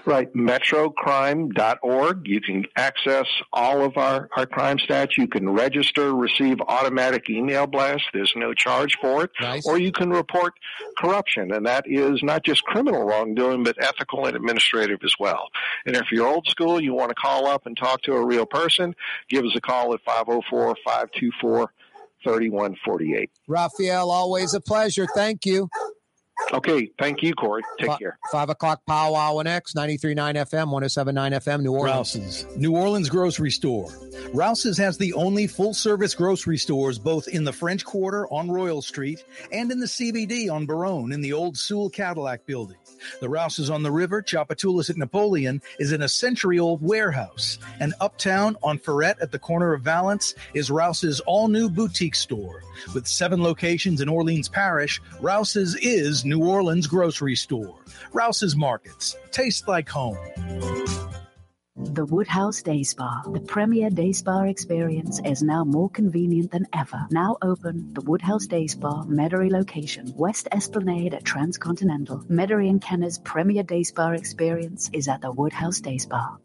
Right, metrocrime.org. You can access all of our, our crime stats. You can register, receive automatic email blasts. There's no charge for it. Nice. Or you can report corruption, and that is not just criminal wrongdoing, but ethical and administrative as well. And if you're old school, you want to call up and talk to a real person, give us a call at 504 524 3148. Rafael, always a pleasure. Thank you. Okay, thank you, Corey. Take Fi- care. Five o'clock powwow and X, 93.9 FM, 107.9 FM, New Orleans. Rouse's, New Orleans grocery store. Rouse's has the only full service grocery stores both in the French Quarter on Royal Street and in the CBD on Baronne in the old Sewell Cadillac building. The Rouse's on the river, Tchoupitoulas at Napoleon, is in a century old warehouse. And uptown on Freret at the corner of Valence is Rouse's all new boutique store. With seven locations in Orleans Parish, Rouse's is New Orleans grocery store. Rouse's Markets. Taste like home. The Woodhouse Day Spa, the premier day spa experience, is now more convenient than ever. Now open, the Woodhouse Day Spa, Metairie location, West Esplanade at Transcontinental. Metairie and Kenner's premier day spa experience is at the Woodhouse Day Spa.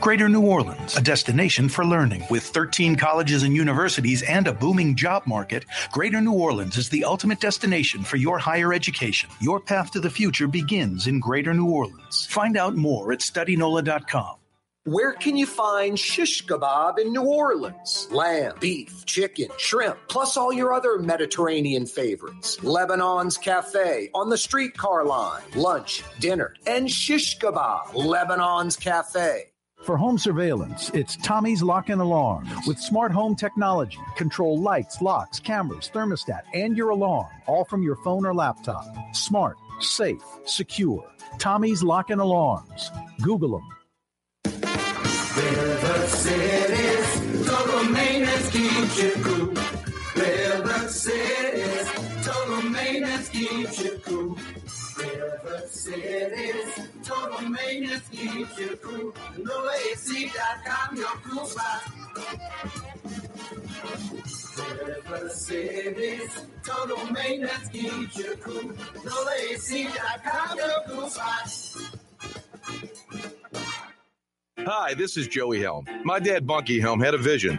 Greater New Orleans, a destination for learning. With 13 colleges and universities and a booming job market, Greater New Orleans is the ultimate destination for your higher education. Your path to the future begins in Greater New Orleans. Find out more at studynola.com. Where can you find shish kebab in New Orleans? Lamb, beef, chicken, shrimp, plus all your other Mediterranean favorites. Lebanon's Cafe on the streetcar line. Lunch, dinner, and shish kebab. Lebanon's Cafe. For home surveillance, it's Tommy's Lock and Alarm. With smart home technology, control lights, locks, cameras, thermostat, and your alarm, all from your phone or laptop. Smart, safe, secure. Tommy's Lock and Alarms. Google them. NoAC.com, your cool spot. Hi, this is Joey Helm. My dad, Bunky Helm, had a vision.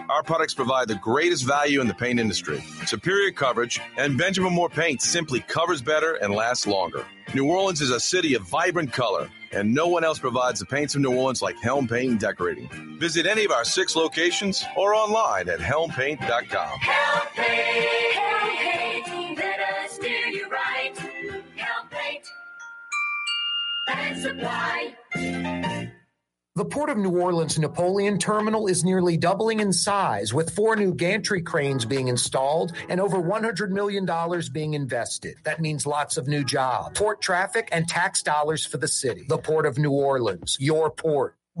our products provide the greatest value in the paint industry. Superior coverage, and Benjamin Moore paint simply covers better and lasts longer. New Orleans is a city of vibrant color, and no one else provides the paints of New Orleans like Helm Paint and Decorating. Visit any of our six locations or online at helmpaint.com. Help paint, help paint, let us steer you right. Help paint. Supply. The Port of New Orleans Napoleon Terminal is nearly doubling in size, with four new gantry cranes being installed and over $100 million being invested. That means lots of new jobs, port traffic, and tax dollars for the city. The Port of New Orleans, your port.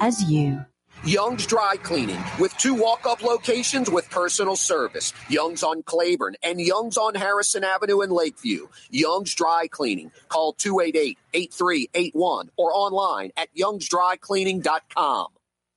as you. Young's Dry Cleaning with two walk up locations with personal service. Young's on Claiborne and Young's on Harrison Avenue in Lakeview. Young's Dry Cleaning. Call 288 8381 or online at youngsdrycleaning.com.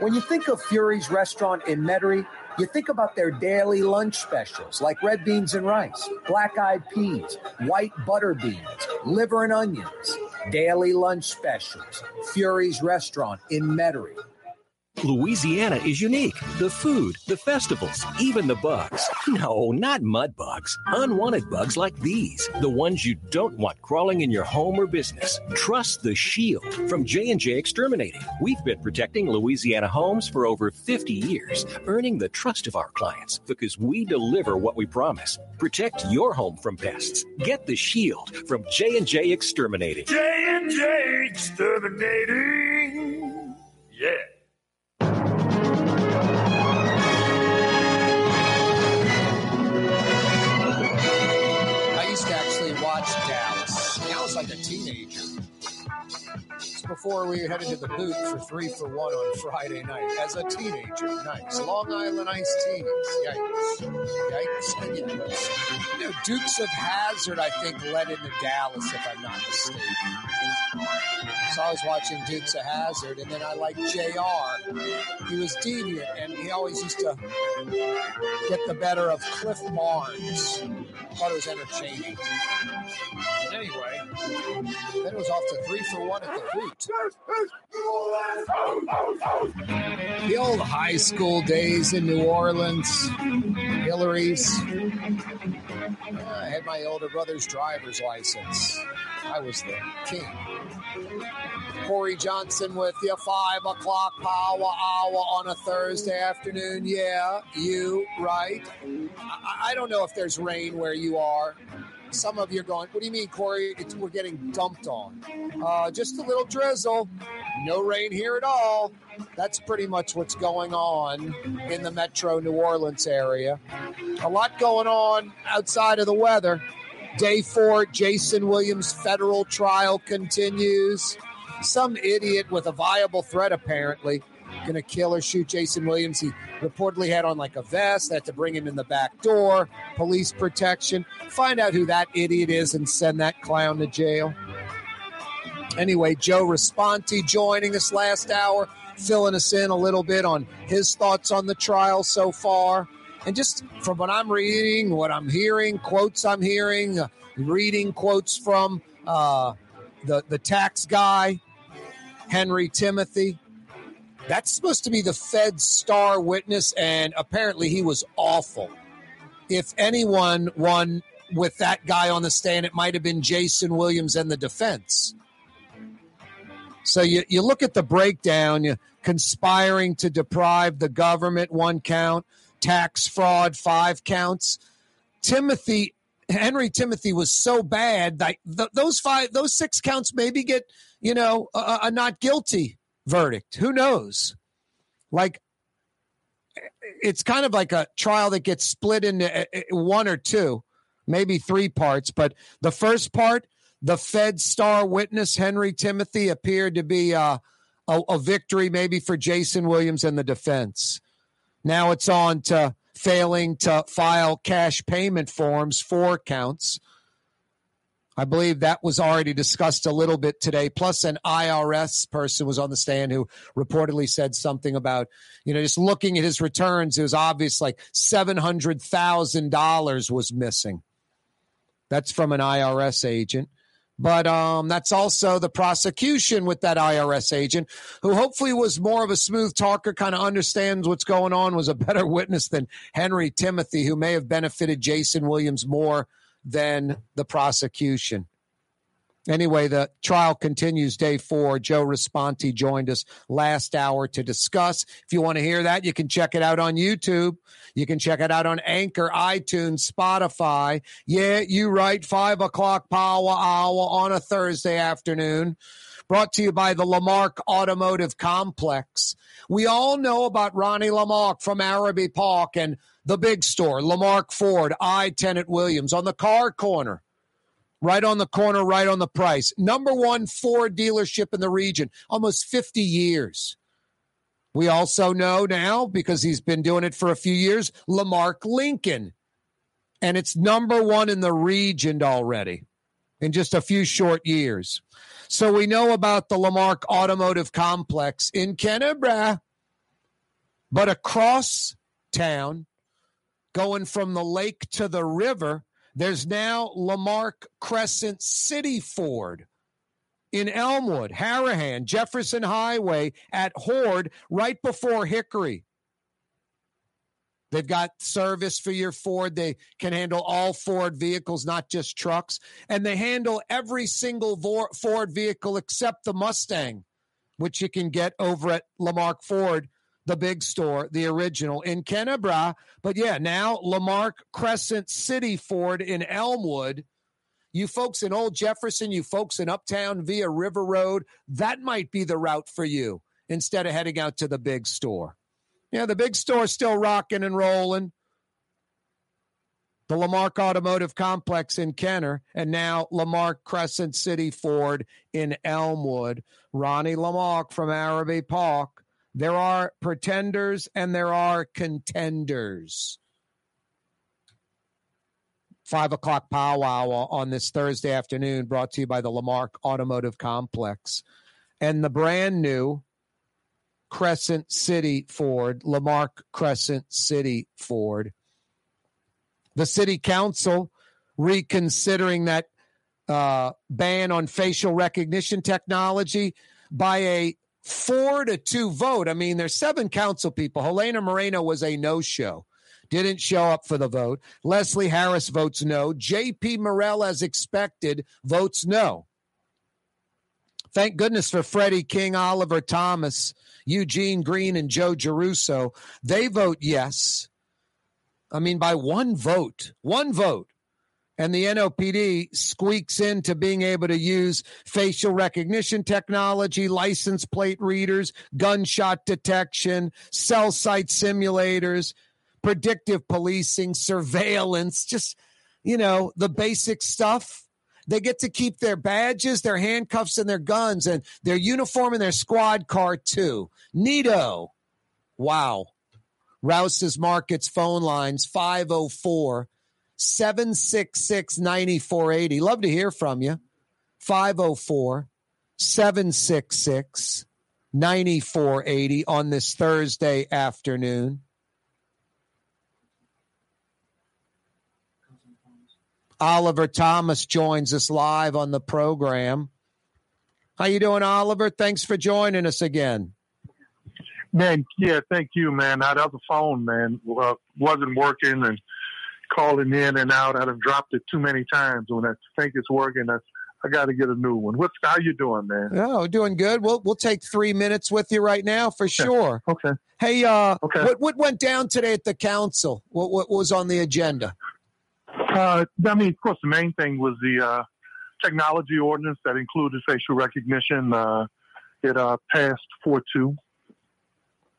When you think of Fury's restaurant in Metairie, you think about their daily lunch specials like red beans and rice, black eyed peas, white butter beans, liver and onions. Daily lunch specials. Fury's restaurant in Metairie. Louisiana is unique. The food, the festivals, even the bugs. No, not mud bugs. Unwanted bugs like these, the ones you don't want crawling in your home or business. Trust the Shield from J&J Exterminating. We've been protecting Louisiana homes for over 50 years, earning the trust of our clients because we deliver what we promise. Protect your home from pests. Get the Shield from J&J Exterminating. J&J Exterminating. Yeah. Before we headed to the boot for three for one on Friday night. As a teenager, nice. Long Island Ice teas. Yikes. Yikes. You know, Dukes of Hazzard, I think, led into Dallas, if I'm not mistaken. So I was watching Dukes of Hazzard, and then I liked JR. He was deviant, and he always used to get the better of Cliff Barnes. Thought it was entertaining. Anyway, then it was off to three for one at the boot. The old high school days in New Orleans, Hillary's. Uh, I had my older brother's driver's license. I was the king. Corey Johnson with you, five o'clock power hour on a Thursday afternoon. Yeah, you right. I, I don't know if there's rain where you are. Some of you are going, what do you mean, Corey? It's, we're getting dumped on. Uh, just a little drizzle. No rain here at all. That's pretty much what's going on in the metro New Orleans area. A lot going on outside of the weather. Day four, Jason Williams' federal trial continues. Some idiot with a viable threat, apparently, going to kill or shoot Jason Williams. He reportedly had on like a vest, had to bring him in the back door, police protection. Find out who that idiot is and send that clown to jail. Anyway, Joe Raspanti joining us last hour, filling us in a little bit on his thoughts on the trial so far. And just from what I'm reading, what I'm hearing, quotes I'm hearing, uh, reading quotes from uh, the, the tax guy, Henry Timothy. That's supposed to be the Fed's star witness, and apparently he was awful. If anyone won with that guy on the stand, it might have been Jason Williams and the defense. So you, you look at the breakdown, you conspiring to deprive the government, one count, tax fraud, five counts. Timothy, Henry Timothy was so bad that th- those five, those six counts maybe get, you know, a, a not guilty verdict. Who knows? Like, it's kind of like a trial that gets split into uh, one or two, maybe three parts. But the first part, the Fed star witness, Henry Timothy, appeared to be uh, a, a victory maybe for Jason Williams and the defense. Now it's on to failing to file cash payment forms for counts. I believe that was already discussed a little bit today. Plus, an IRS person was on the stand who reportedly said something about, you know, just looking at his returns, it was obvious like $700,000 was missing. That's from an IRS agent. But um, that's also the prosecution with that IRS agent, who hopefully was more of a smooth talker, kind of understands what's going on, was a better witness than Henry Timothy, who may have benefited Jason Williams more than the prosecution. Anyway, the trial continues day four. Joe Raspanti joined us last hour to discuss. If you want to hear that, you can check it out on YouTube. You can check it out on Anchor, iTunes, Spotify. Yeah, you right. Five o'clock power hour on a Thursday afternoon. Brought to you by the Lamarque Automotive Complex. We all know about Ronnie Lamarque from Arabi Park and the big store, Lamarque Ford, I Tenant Williams on the car corner right on the corner, right on the price. Number one Ford dealership in the region, almost 50 years. We also know now, because he's been doing it for a few years, Lamarque Lincoln. And it's number one in the region already in just a few short years. So we know about the Lamarque Automotive Complex in Kennebra. But across town, going from the lake to the river, there's now Lamarque Crescent City Ford in Elmwood, Harahan, Jefferson Highway at Horde, right before Hickory. They've got service for your Ford. They can handle all Ford vehicles, not just trucks. And they handle every single Ford vehicle except the Mustang, which you can get over at Lamarque Ford the big store, the original in Kennebra. But yeah, now Lamarque Crescent City Ford in Elmwood. You folks in Old Jefferson, you folks in Uptown via River Road, that might be the route for you instead of heading out to the big store. Yeah, the big store's still rocking and rolling. The Lamarque Automotive Complex in Kenner, and now Lamarque Crescent City Ford in Elmwood. Ronnie Lamarque from Arabi Park there are pretenders and there are contenders. Five o'clock powwow on this Thursday afternoon, brought to you by the Lamarque Automotive Complex. And the brand new Crescent City Ford, Lamarque Crescent City Ford. The city council reconsidering that uh, ban on facial recognition technology by a four to two vote. I mean, there's seven council people. Helena Moreno was a no show, didn't show up for the vote. Leslie Harris votes no. JP Morrell, as expected, votes no. Thank goodness for Freddie King, Oliver Thomas, Eugene Green, and Joe Giarrusso. They vote yes. I mean, by one vote, one vote and the NOPD squeaks into being able to use facial recognition technology, license plate readers, gunshot detection, cell site simulators, predictive policing, surveillance, just, you know, the basic stuff. They get to keep their badges, their handcuffs, and their guns, and their uniform and their squad car too. Neato. Wow. Rouse's Markets phone lines 504 766 9480. Love to hear from you. 504 766 9480 on this Thursday afternoon. Oliver Thomas joins us live on the program. How you doing, Oliver? Thanks for joining us again. Man, yeah, thank you, man. That other phone, man, wasn't working, and calling in and out. I've dropped it too many times. When I think it's working, I, I got to get a new one. What's how you doing, man? Oh, doing good. We'll we'll take three minutes with you right now for sure. Okay. Hey, uh, okay. What what went down today at the council? What what was on the agenda? Uh, I mean, of course, the main thing was the uh, technology ordinance that included facial recognition. Uh, it uh, passed four two.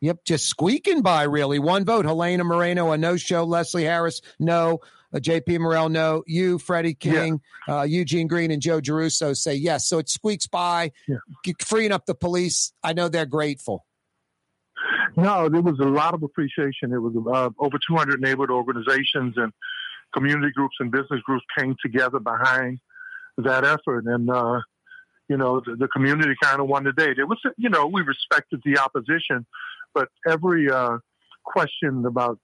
Yep, just squeaking by, really. One vote. Helena Moreno, a no show. Leslie Harris, no. uh, JP Morrell no. You, Freddie King, uh, Eugene Green, and Joe Giarrusso say yes. So it squeaks by, g- freeing up the police. I know they're grateful. No, there was a lot of appreciation. It was uh, over 200 neighborhood organizations and community groups and business groups came together behind that effort, and uh, you know the, the community kind of won the day. There was, you know, we respected the opposition, but every uh, question about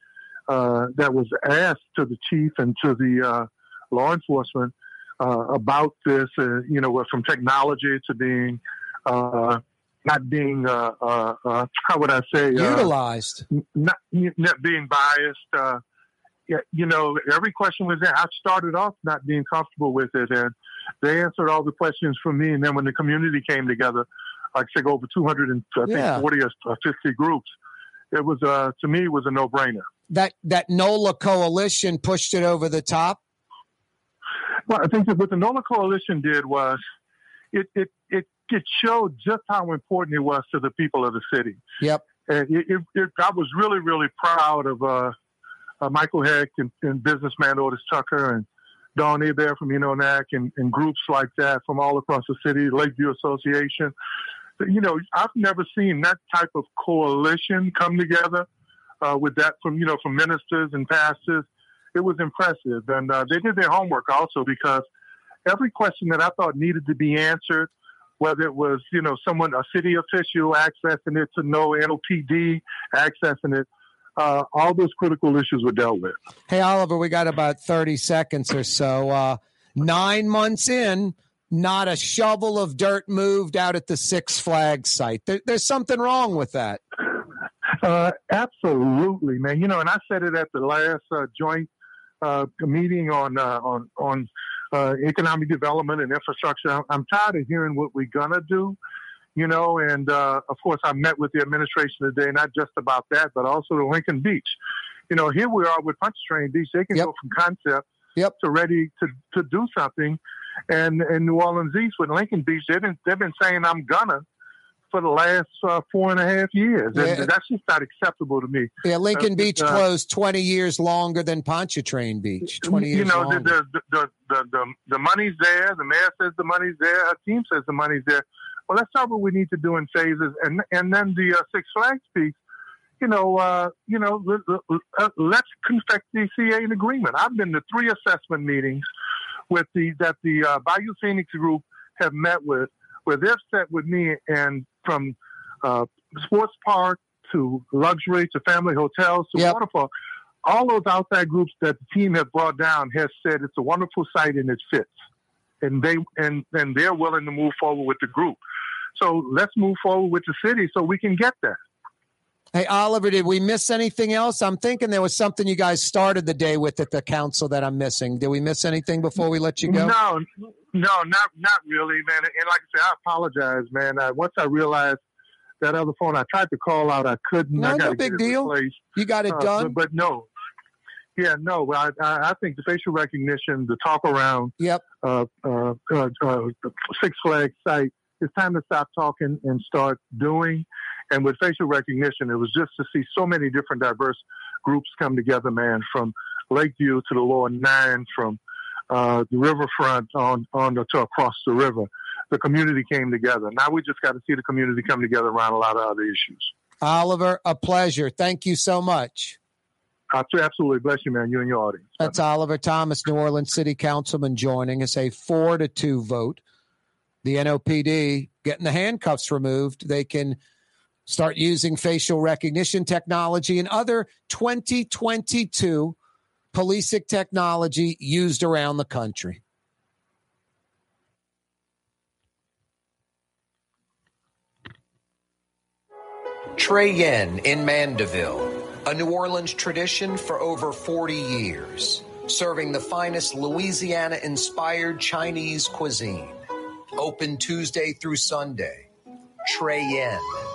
uh, that was asked to the chief and to the uh, law enforcement uh, about this, uh, you know, from technology to being uh, not being, uh, uh, uh, how would I say, Utilized. not, not being biased. Uh, yeah, you know, every question was there. I started off not being comfortable with it, and they answered all the questions for me. And then when the community came together, like I say, over 200 and I think Yeah. 40 or 50 groups, it was uh, to me it was a no brainer. That that NOLA coalition pushed it over the top. Well, I think that what the NOLA Coalition did was it, it, it, it showed just how important it was to the people of the city. Yep. And it, it, it, I was really, really proud of uh, uh, Michael Hecht and, and businessman Otis Tucker and Don Hebert from UNONAC and, and groups like that from all across the city, Lakeview Association. You know, I've never seen that type of coalition come together uh, with that from, you know, from ministers and pastors. It was impressive. And uh, they did their homework also because every question that I thought needed to be answered, whether it was, you know, someone, a city official accessing it to know NOPD accessing it, uh, all those critical issues were dealt with. Hey, Oliver, we got about 30 seconds or so. Uh, nine months in, not a shovel of dirt moved out at the Six Flags site. There, there's something wrong with that. Uh, absolutely, man. You know, and I said it at the last uh, joint uh, meeting on uh, on on uh, economic development and infrastructure. I'm, I'm tired of hearing what we're gonna do. You know, and uh, of course, I met with the administration today, not just about that, but also the Lincoln Beach. You know, here we are with Punch Train Beach. They can go from concept yep. to ready to, to do something. And in New Orleans East with Lincoln Beach, they've been they've been saying I'm gonna for the last uh, four and a half years, Yeah. and that's just not acceptable to me. Yeah, Lincoln Uh, Beach uh, closed 20 years longer than Pontchartrain Beach. 20 years you know, the, the, the, the, the, the money's there. The mayor says the money's there. Our team says the money's there. Well, that's not what we need to do in phases. And and then the uh, Six Flags piece, you know, uh, you know, uh, let's confect the CA an agreement. I've been to three assessment meetings with the that the uh, Bayou Phoenix group have met with, where they've sat with me and from uh, sports park to luxury to family hotels to waterfall. All those outside groups that the team have brought down has said it's a wonderful site and it fits, and they and and they're willing to move forward with the group. So let's move forward with the city so we can get there. Hey, Oliver, did we miss anything else? I'm thinking there was something you guys started the day with at the council that I'm missing. Did we miss anything before we let you go? No, no, not not really, man. And like I said, I apologize, man. Uh, once I realized that other phone, I tried to call out, I couldn't. No, I no big deal. replaced. You got it Uh, done? but, but no, yeah, no. I, I I think the facial recognition, the talk around, yep, uh, uh, uh, uh, Six Flags site. It's time to stop talking and start doing. And with facial recognition, it was just to see so many different diverse groups come together, man, from Lakeview to the Lower Nine, from uh, the riverfront on on the, to across the river. The community came together. Now we just got to see the community come together around a lot of other issues. Oliver, a pleasure. Thank you so much. Absolutely, bless you, man. You and your audience. That's Oliver Thomas, New Orleans City Councilman, joining us. A four to two vote. The NOPD getting the handcuffs removed. They can start using facial recognition technology and other 2022 policing technology used around the country. Trey Yuen in Mandeville, a New Orleans tradition for over 40 years, serving the finest Louisiana inspired Chinese cuisine. Open Tuesday through Sunday. Trey Yuen.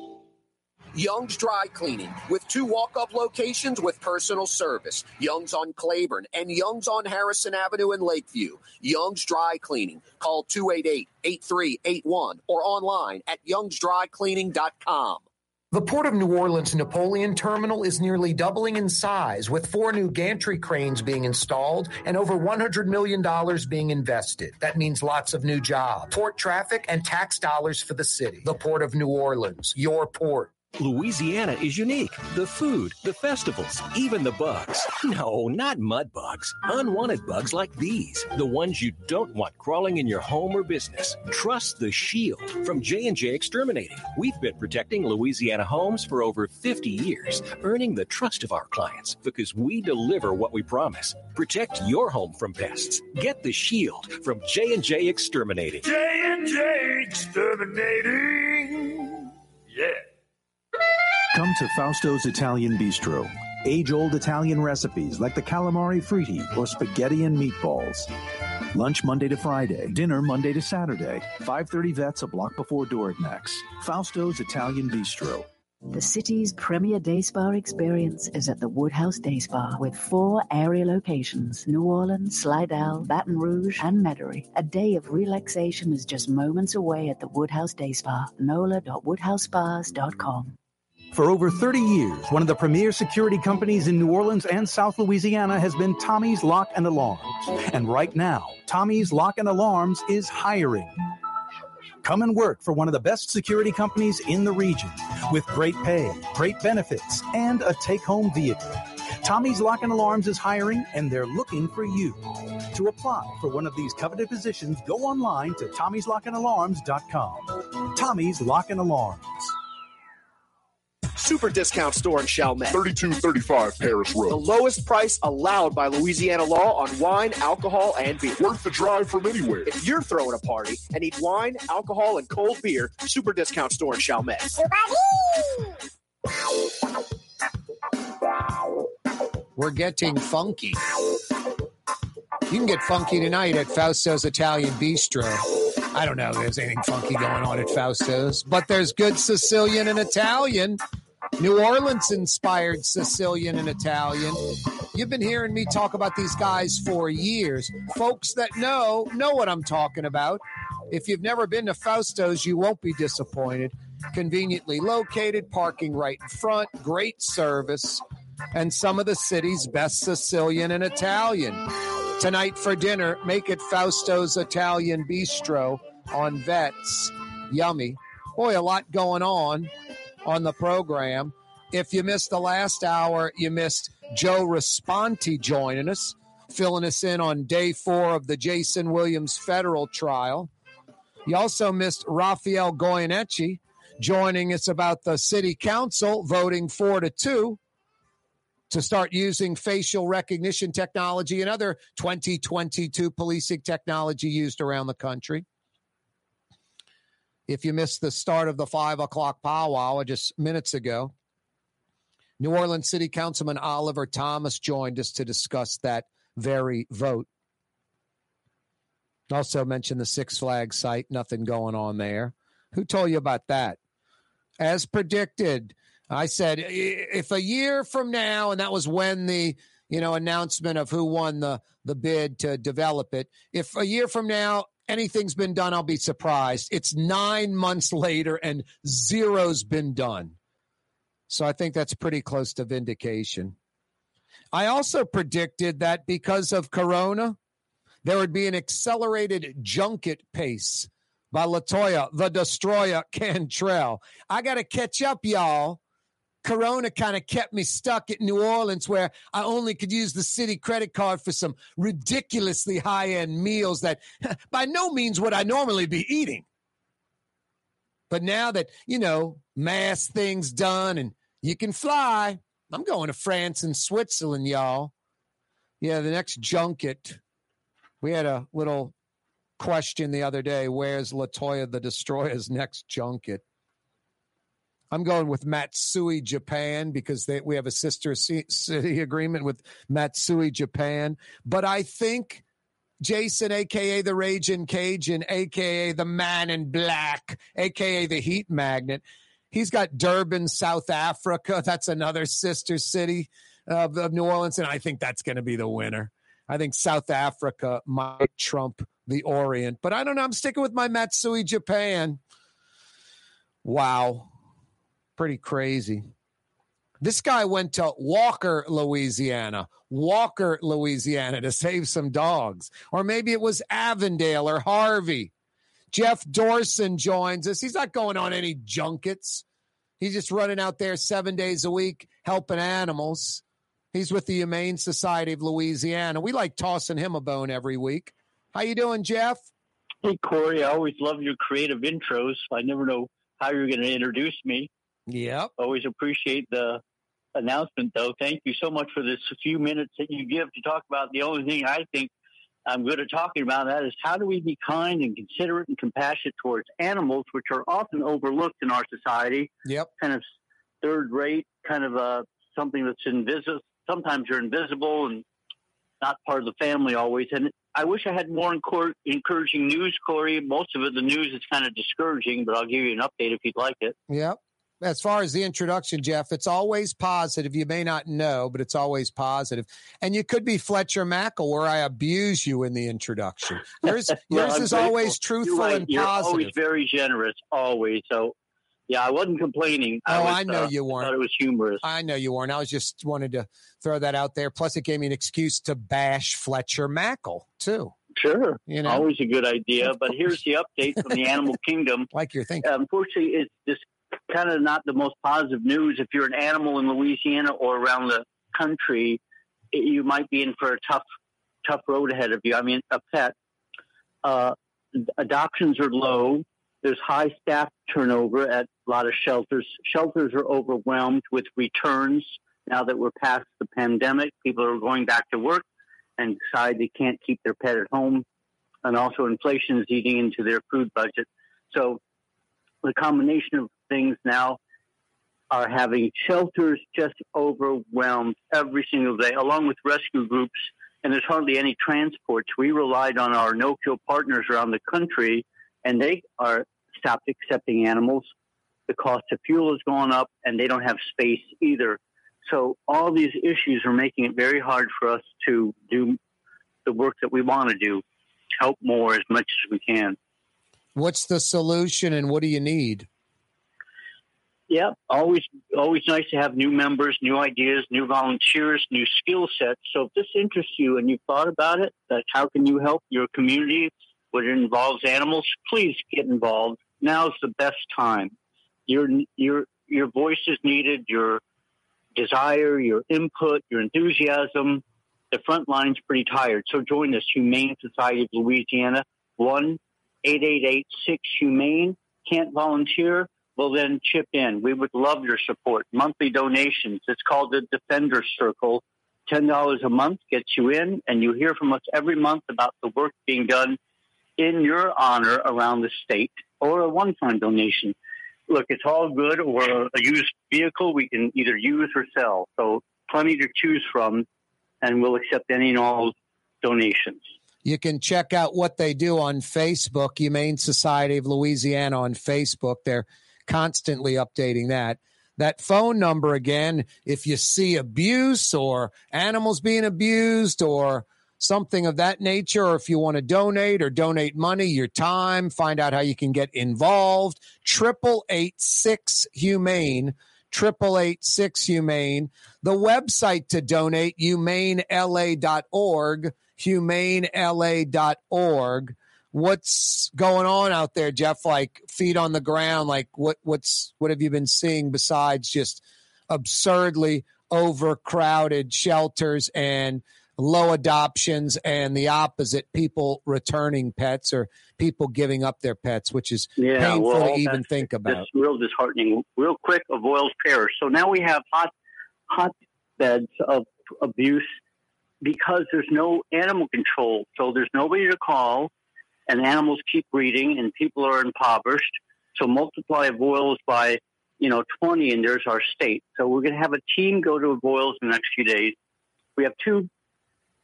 Young's Dry Cleaning with two walk up locations with personal service Young's on Claiborne and Young's on Harrison Avenue in Lakeview. Young's Dry Cleaning. Call 288 8381 or online at youngsdrycleaning.com. The Port of New Orleans Napoleon Terminal is nearly doubling in size, with four new gantry cranes being installed and over $100 million being invested. That means lots of new jobs, port traffic, and tax dollars for the city. The Port of New Orleans, your port. Louisiana is unique. The food, the festivals, even the bugs. No, not mud bugs. Unwanted bugs like these, the ones you don't want crawling in your home or business. Trust the Shield from J&J Exterminating. We've been protecting Louisiana homes for over 50 years, earning the trust of our clients because we deliver what we promise. Protect your home from pests. Get the Shield from J&J Exterminating. J&J Exterminating. Yeah. Come to Fausto's Italian Bistro. Age old Italian recipes like the calamari fritti or spaghetti and meatballs. Lunch Monday to Friday, dinner Monday to Saturday. 530 vets a block before door Dorignac's. Fausto's Italian Bistro. The city's premier day spa experience is at the Woodhouse Day Spa with four area locations New Orleans, Slidell, Baton Rouge, and Metairie. A day of relaxation is just moments away at the Woodhouse Day Spa. NOLA.woodhousespas.com. For over 30 years, one of the premier security companies in New Orleans and South Louisiana has been Tommy's Lock and Alarms. And right now, Tommy's Lock and Alarms is hiring. Come and work for one of the best security companies in the region with great pay, great benefits, and a take home vehicle. Tommy's Lock and Alarms is hiring and they're looking for you. To apply for one of these coveted positions, go online to tommy'slockandalarms.com. Tommy's Lock and Alarms. Super discount store in Chalmette. 3235 Paris Road. The lowest price allowed by Louisiana law on wine, alcohol, and beer. Worth the drive from anywhere. If you're throwing a party and need wine, alcohol, and cold beer, Super discount store in Chalmette. We're getting funky. You can get funky tonight at Fausto's Italian Bistro. I don't know if there's anything funky going on at Fausto's, but there's good Sicilian and Italian. New Orleans inspired Sicilian and Italian. You've been hearing me talk about these guys for years. Folks that know, know what I'm talking about. If you've never been to Fausto's, you won't be disappointed. Conveniently located, parking right in front, great service, and some of the city's best Sicilian and Italian. Tonight for dinner, make it Fausto's Italian Bistro on Vets. Yummy. Boy, a lot going on on the program. If you missed the last hour, you missed Joe Raspanti joining us, filling us in on day four of the Jason Williams federal trial. You also missed Rafael Goyeneche joining us about the city council voting four to two to start using facial recognition technology and other 2022 policing technology used around the country. If you missed the start of the five o'clock powwow just minutes ago, New Orleans City Councilman Oliver Thomas joined us to discuss that very vote. Also mentioned the Six Flags site, nothing going on there. Who told you about that? As predicted, I said if a year from now, and that was when the you know announcement of who won the the bid to develop it. If a year from now anything's been done, I'll be surprised. It's nine months later and zero's been done. So I think that's pretty close to vindication. I also predicted that because of Corona, there would be an accelerated junket pace by Latoya, the Destroyer Cantrell. I got to catch up, y'all. Corona kind of kept me stuck at New Orleans where I only could use the city credit card for some ridiculously high end meals that by no means would I normally be eating. But now that, you know, mass things done and you can fly, I'm going to France and Switzerland, y'all. Yeah, the next junket. We had a little question the other day where's Latoya the Destroyer's next junket? I'm going with Matsue, Japan, because they, we have a sister city agreement with Matsue, Japan. But I think Jason, aka the Raging Cajun, aka the Man in Black, aka the Heat Magnet, he's got Durban, South Africa. That's another sister city of, of New Orleans, and I think that's going to be the winner. I think South Africa might trump the Orient, but I don't know. I'm sticking with my Matsue, Japan. Wow pretty crazy. This guy went to Walker, Louisiana, Walker, Louisiana to save some dogs. Or maybe it was Avondale or Harvey. Jeff Dorson joins us. He's not going on any junkets. He's just running out there seven days a week helping animals. He's with the Humane Society of Louisiana. We like tossing him a bone every week. How you doing, Jeff? Hey, Corey. I always love your creative intros. I never know how you're going to introduce me. Yep. Always appreciate the announcement, though. Thank you so much for this few minutes that you give to talk about the only thing I think I'm good at talking about. That is, how do we be kind and considerate and compassionate towards animals, which are often overlooked in our society? Yep. Kind of third rate, kind of uh, something that's invisible. Sometimes you're invisible and not part of the family always. And I wish I had more encor- encouraging news, Corey. Most of it, the news is kind of discouraging, but I'll give you an update if you'd like it. Yep as far as the introduction, Jeff, it's always positive. You may not know, but it's always positive. And you could be Fletcher Mackel, where I abuse you in the introduction. Yours, well, yours is grateful. always truthful right. and You're positive. always very generous, always. So, yeah, I wasn't complaining. Oh, was, I know uh, you weren't. thought it was humorous. I know you weren't. I was just wanted to throw that out there. Plus, it gave me an excuse to bash Fletcher Mackel too. Sure, You know. always a good idea. But here's the update from the animal kingdom. Like you're thinking. Unfortunately, it's just kind of not the most positive news. If you're an animal in Louisiana or around the country, it, you might be in for a tough, tough road ahead of you. I mean, a pet. Uh, adoptions are low. There's high staff turnover at a lot of shelters. Shelters are overwhelmed with returns now that we're past the pandemic. People are going back to work and decide they can't keep their pet at home. And also, inflation is eating into their food budget. So, the combination of things now are having shelters just overwhelmed every single day, along with rescue groups. And there's hardly any transports. We relied on our no kill partners around the country, and they are stopped accepting animals. The cost of fuel has gone up, and they don't have space either. So all these issues are making it very hard for us to do the work that we want to do, help more as much as we can. What's the solution, and what do you need? Yeah, always always nice to have new members, new ideas, new volunteers, new skill sets. So if this interests you and you've thought about it, like how can you help your community when it involves animals, please get involved. Now's the best time. Your your your voice is needed, your desire, your input, your enthusiasm. The front line's pretty tired. So join us, Humane Society of Louisiana, one eight eight eight six Humane. Can't volunteer? Well, then chip in. We would love your support. Monthly donations. It's called the Defender Circle. $10 a month gets you in, and you hear from us every month about the work being done in your honor around the state or a one time donation. Look, it's all good or a used vehicle we can either use or sell. So, plenty to choose from, and we'll accept any and all donations. You can check out what they do on Facebook, Humane Society of Louisiana on Facebook. They're constantly updating that. That phone number again, if you see abuse or animals being abused or something of that nature, or if you want to donate or donate money, your time, find out how you can get involved. Triple eight six humane. Triple eight six humane. The website to donate, humanela.org, humanela.org. What's going on out there, Jeff? Like feet on the ground, like what what's what have you been seeing besides just absurdly overcrowded shelters and low adoptions and the opposite, people returning pets or people giving up their pets, which is Yeah, painful well, to even think about. That's real disheartening. Real quick, Avoyelles Parish. So now we have hot hotbeds of abuse because there's no animal control. So there's nobody to call, and animals keep breeding, and people are impoverished. So multiply Boyle's by you know 20, and there's our state. So we're going to have a team go to Boyle's in the next few days. We have two,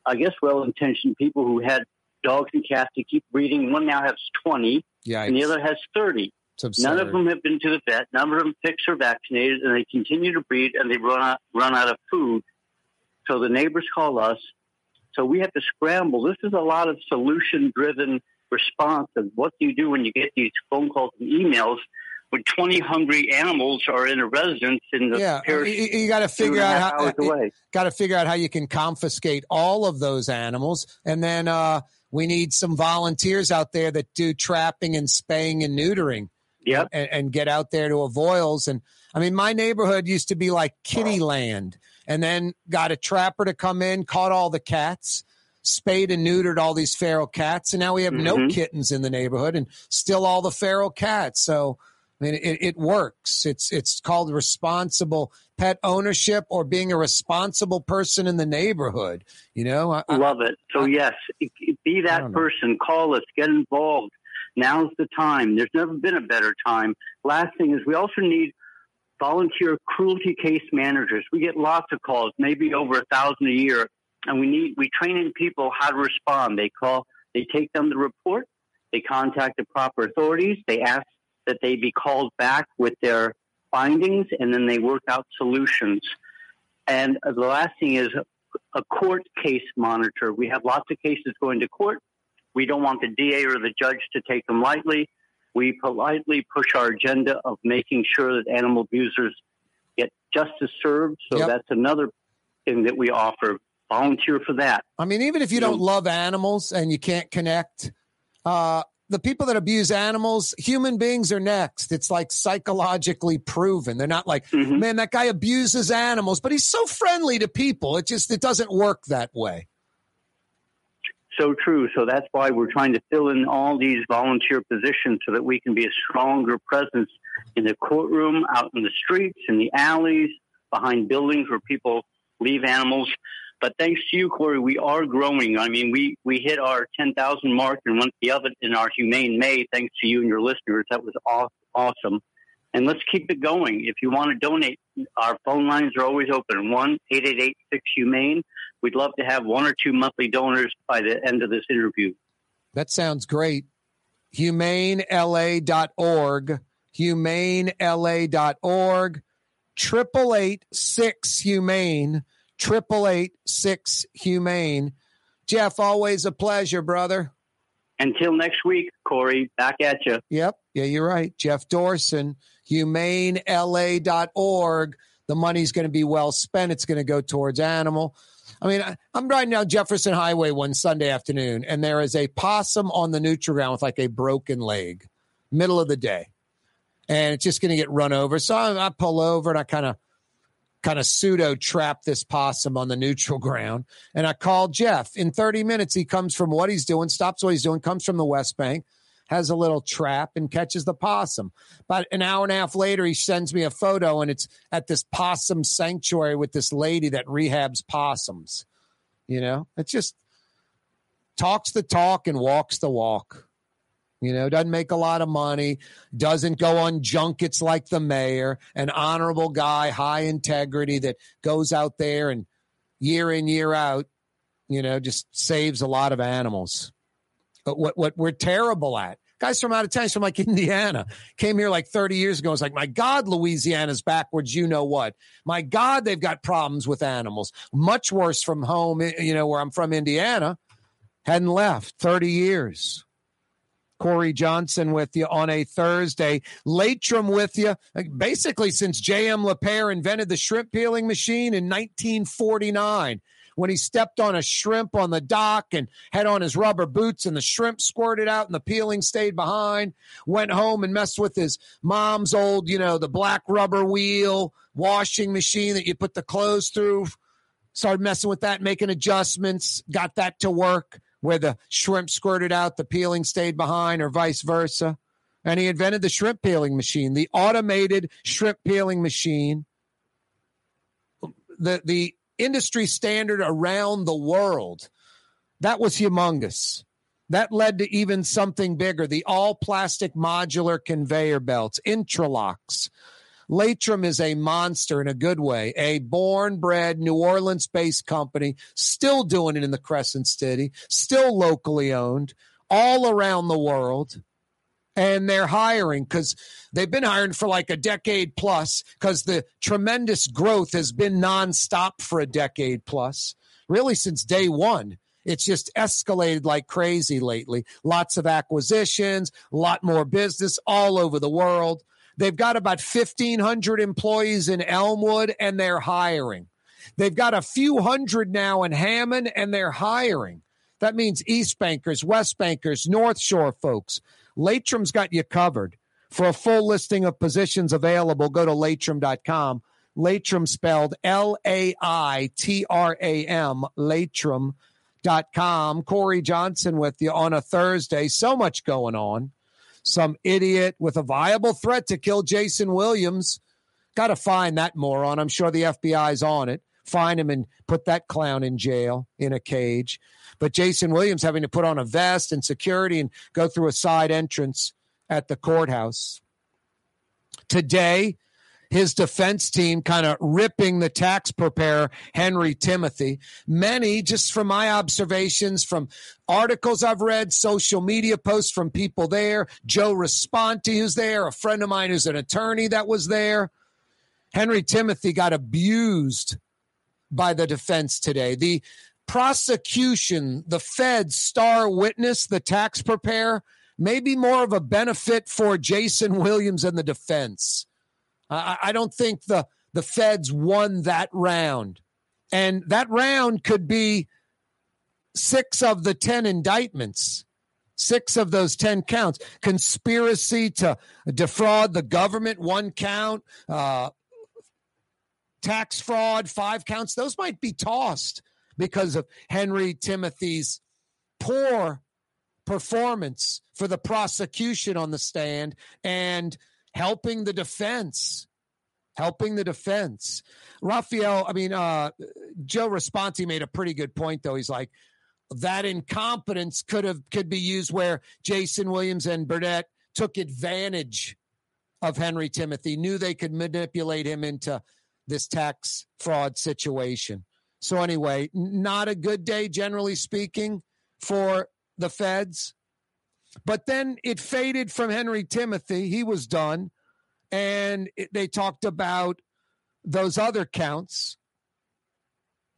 I guess, well-intentioned people who had dogs and cats to keep breeding. One now has 20, and the other has 30. None of them have been to the vet. None of them fixed or vaccinated, and they continue to breed, and they run out run out of food. So the neighbors call us. So we have to scramble. This is a lot of solution driven response. And what do you do when you get these phone calls and emails when 20 hungry animals are in a residence in the yeah, parish? you, got to figure out how got to figure out how you can confiscate all of those animals, and then uh, we need some volunteers out there that do trapping and spaying and neutering. Yep. and, and get out there to Avoyelles. And I mean, my neighborhood used to be like kitty land, and then got a trapper to come in, caught all the cats. Spayed and neutered all these feral cats, and now we have no Mhm. kittens in the neighborhood, and still all the feral cats. So, I mean, it, it works. It's it's called responsible pet ownership or being a responsible person in the neighborhood. You know, I, I- Love it. So yes, be that person. Call us. Get involved. Now's the time. There's never been a better time. Last thing is we also need volunteer cruelty case managers. We get lots of calls, maybe over a thousand a year, and we need we train in people how to respond. They call, they take them the report, they contact the proper authorities, they ask that they be called back with their findings, and then they work out solutions. And the last thing is a court case monitor. We have lots of cases going to court. We don't want the DA or the judge to take them lightly. We politely push our agenda of making sure that animal abusers get justice served. So Yep. that's another thing that we offer. Volunteer for that. I mean, even if you don't love animals and you can't connect, uh, the people that abuse animals, human beings are next. It's like psychologically proven. They're not like, Mm-hmm. man, that guy abuses animals, but he's so friendly to people. It just it doesn't work that way. So true. So that's why we're trying to fill in all these volunteer positions so that we can be a stronger presence in the courtroom, out in the streets, in the alleys, behind buildings where people leave animals. But thanks to you, Corey, we are growing. I mean, we, we hit our 10,000 mark and went the other in our Humane May, thanks to you and your listeners. That was awesome. And let's keep it going. If you want to donate, our phone lines are always open 1 888 6 Humane. We'd love to have one or two monthly donors by the end of this interview. That sounds great. HumaneLA.org. HumaneLA.org. Triple eight six humane. Triple eight six humane. Jeff, always a pleasure, brother. Until next week, Corey, back at you. Yep. Yeah, you're right. Jeff Dorson, humanela.org. The money's going to be well spent. It's going to go towards animal. I mean, I'm riding down Jefferson Highway one Sunday afternoon, and there is a possum on the neutral ground with like a broken leg, middle of the day, and it's just going to get run over. So I, I pull over and I kind of kind of pseudo trap this possum on the neutral ground. And I call Jeff. In 30 minutes, he comes from what he's doing, stops what he's doing, comes from the West Bank, has a little trap and catches the possum. About an hour and a half later, he sends me a photo, and it's at this possum sanctuary with this lady that rehabs possums. You know, it's just talks the talk and walks the walk. You know, doesn't make a lot of money, doesn't go on junkets like the mayor, an honorable guy, high integrity that goes out there and year in, year out, you know, just saves a lot of animals. But what, what we're terrible at, guys from out of town, from like Indiana, came here like 30 years ago. It's like, my God, Louisiana's backwards. You know what? My God, they've got problems with animals. Much worse from home, eh, you know, where I'm from, Indiana. Hadn't left 30 years. Corey Johnson with you on a Thursday. Laitram with you, basically since J.M. Lapeyre invented the shrimp peeling machine in 1949 when he stepped on a shrimp on the dock and had on his rubber boots and the shrimp squirted out and the peeling stayed behind. Went home and messed with his mom's old, you know, the black rubber wheel washing machine that you put the clothes through started messing with that, making adjustments, got that to work where the shrimp squirted out, the peeling stayed behind, or vice versa. And he invented the shrimp peeling machine, the automated shrimp peeling machine. The, the industry standard around the world. That was humongous. That led to even something bigger the all plastic modular conveyor belts, Intralox. Laitram is a monster in a good way, a born bred New Orleans based company, still doing it in the Crescent City, still locally owned, all around the world. And they're hiring because they've been hiring for like a decade plus because the tremendous growth has been nonstop for a decade plus, really since day one. It's just escalated like crazy lately. Lots of acquisitions, a lot more business all over the world. They've got about 1,500 employees in Elmwood and they're hiring. They've got a few hundred now in Hammond and they're hiring. That means East Bankers, West Bankers, North Shore folks. Laitram's got you covered. For a full listing of positions available, go to laitram.com. Laitram spelled L A I T R A M, laitram.com. Corey Johnson with you on a Thursday. So much going on. Some idiot with a viable threat to kill Jason Williams. Got to find that moron. I'm sure the FBI's on it. Find him and put that clown in jail in a cage. But Jason Williams having to put on a vest and security and go through a side entrance at the courthouse. Today, his defense team kind of ripping the tax preparer, Henry Timothy. Many, just from my observations, from articles I've read, social media posts from people there, Joe Raspanti, who's there, a friend of mine who's an attorney that was there. Henry Timothy got abused by the defense today. The prosecution, the Fed star witness, the tax preparer, may be more of a benefit for Jason Williams and the defense. I, I don't think the the feds won that round, and that round could be six of the ten indictments. Six of those 10 counts. Conspiracy to defraud the government, one count. Uh, tax fraud, five counts. Those might be tossed because of Henry Timothy's poor performance for the prosecution on the stand and helping the defense. Helping the defense. Rafael, I mean, uh, Joe Raspanti made a pretty good point, though. He's like, that incompetence could have could be used where Jason Williams and Burdett took advantage of Henry Timothy, knew they could manipulate him into this tax fraud situation. So anyway, not a good day generally speaking for the feds. But then it faded from Henry Timothy. He was done. And they talked about those other counts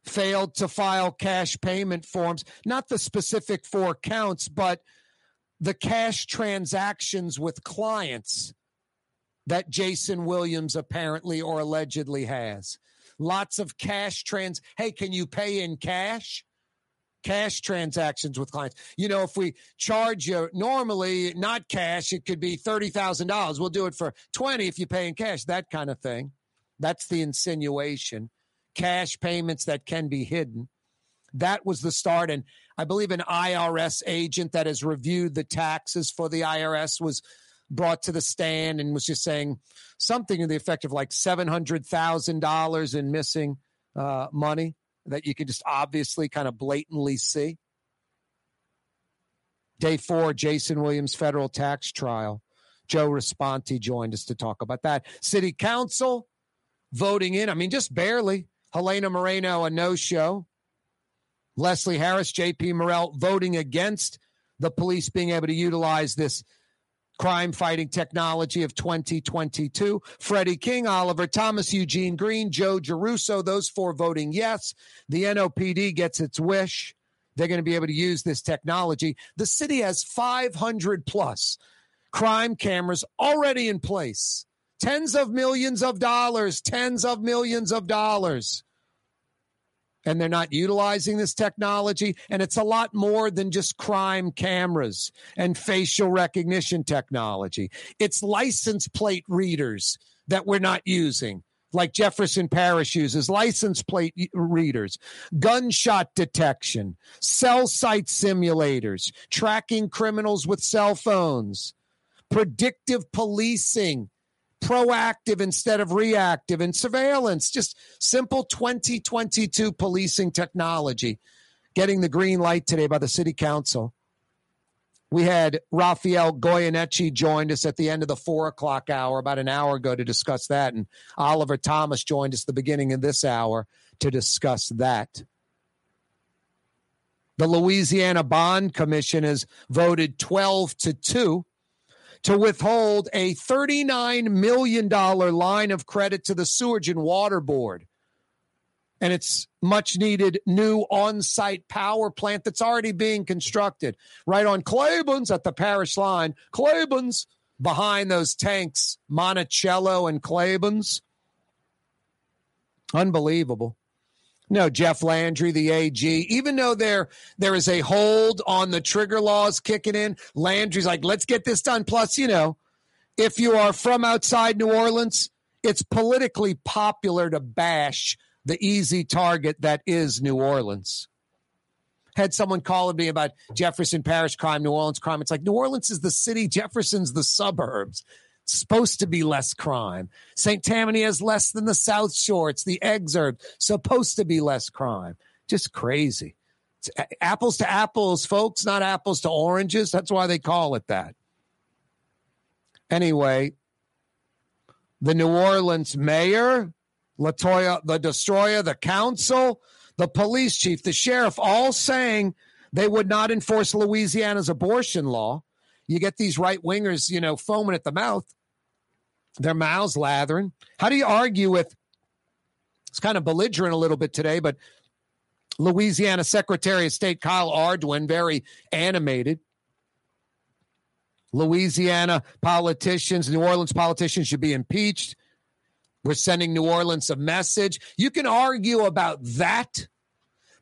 failed to file cash payment forms, not the specific four counts, but the cash transactions with clients that Jason Williams apparently or allegedly has. Lots of cash trans. Hey, can you pay in cash? cash transactions with clients. You know, if we charge you normally not cash, it could be $30,000. We'll do it for 20 if you pay in cash, that kind of thing. That's the insinuation. Cash payments that can be hidden. That was the start. And I believe an IRS agent that has reviewed the taxes for the IRS was brought to the stand and was just saying something to the effect of like $700,000 in missing uh, money that you can just obviously kind of blatantly see. Day four, Jason Williams federal tax trial. Joe Raspanti joined us to talk about that. City Council voting in, I mean, just barely. Helena Moreno, a no show. Leslie Harris, JP Morrell voting against the police being able to utilize this crime fighting technology of 2022. Freddie King, Oliver Thomas, Eugene Green, Joe Giarrusso, those four voting yes. The NOPD gets its wish. They're going to be able to use this technology. The city has 500 plus crime cameras already in place. Tens of millions of dollars, tens of millions of dollars and they're not utilizing this technology. And it's a lot more than just crime cameras and facial recognition technology. It's license plate readers that we're not using. like Jefferson Parish uses, license plate readers, gunshot detection, cell site simulators, tracking criminals with cell phones, predictive policing, proactive instead of reactive, and surveillance. Just simple 2022 policing technology getting the green light today by the city council. We had Rafael Goyeneche joined us at the end of the four o'clock hour about an hour ago to discuss that. And Oliver Thomas joined us the beginning of this hour to discuss that. The Louisiana Bond Commission has voted 12 to 2 to withhold a $39 million line of credit to the Sewage and Water Board and it's much needed new on-site power plant that's already being constructed right on Claiborne's at the parish line. Claiborne's behind those tanks, Monticello and Claiborne's. Unbelievable. No, Jeff Landry, the AG, even though there there is a hold on the trigger laws kicking in, Landry's like, let's get this done. Plus, you know, if you are from outside New Orleans, it's politically popular to bash the easy target that is New Orleans. Had someone calling me about Jefferson Parish crime, New Orleans crime. It's like New Orleans is the city, Jefferson's the suburbs. Supposed to be less crime. St. Tammany has less than the South Shore. It's the exurb, supposed to be less crime. Just crazy. It's apples to apples, folks, not apples to oranges. That's why they call it that. Anyway, the New Orleans mayor Latoya, the destroyer, the council, the police chief, the sheriff, all saying they would not enforce Louisiana's abortion law. You get these right wingers, you know, foaming at the mouth, their mouths lathering. How do you argue with? It's kind of belligerent a little bit today, but Louisiana Secretary of State Kyle Ardoin, very animated. Louisiana politicians, New Orleans politicians should be impeached. We're sending New Orleans a message. You can argue about that,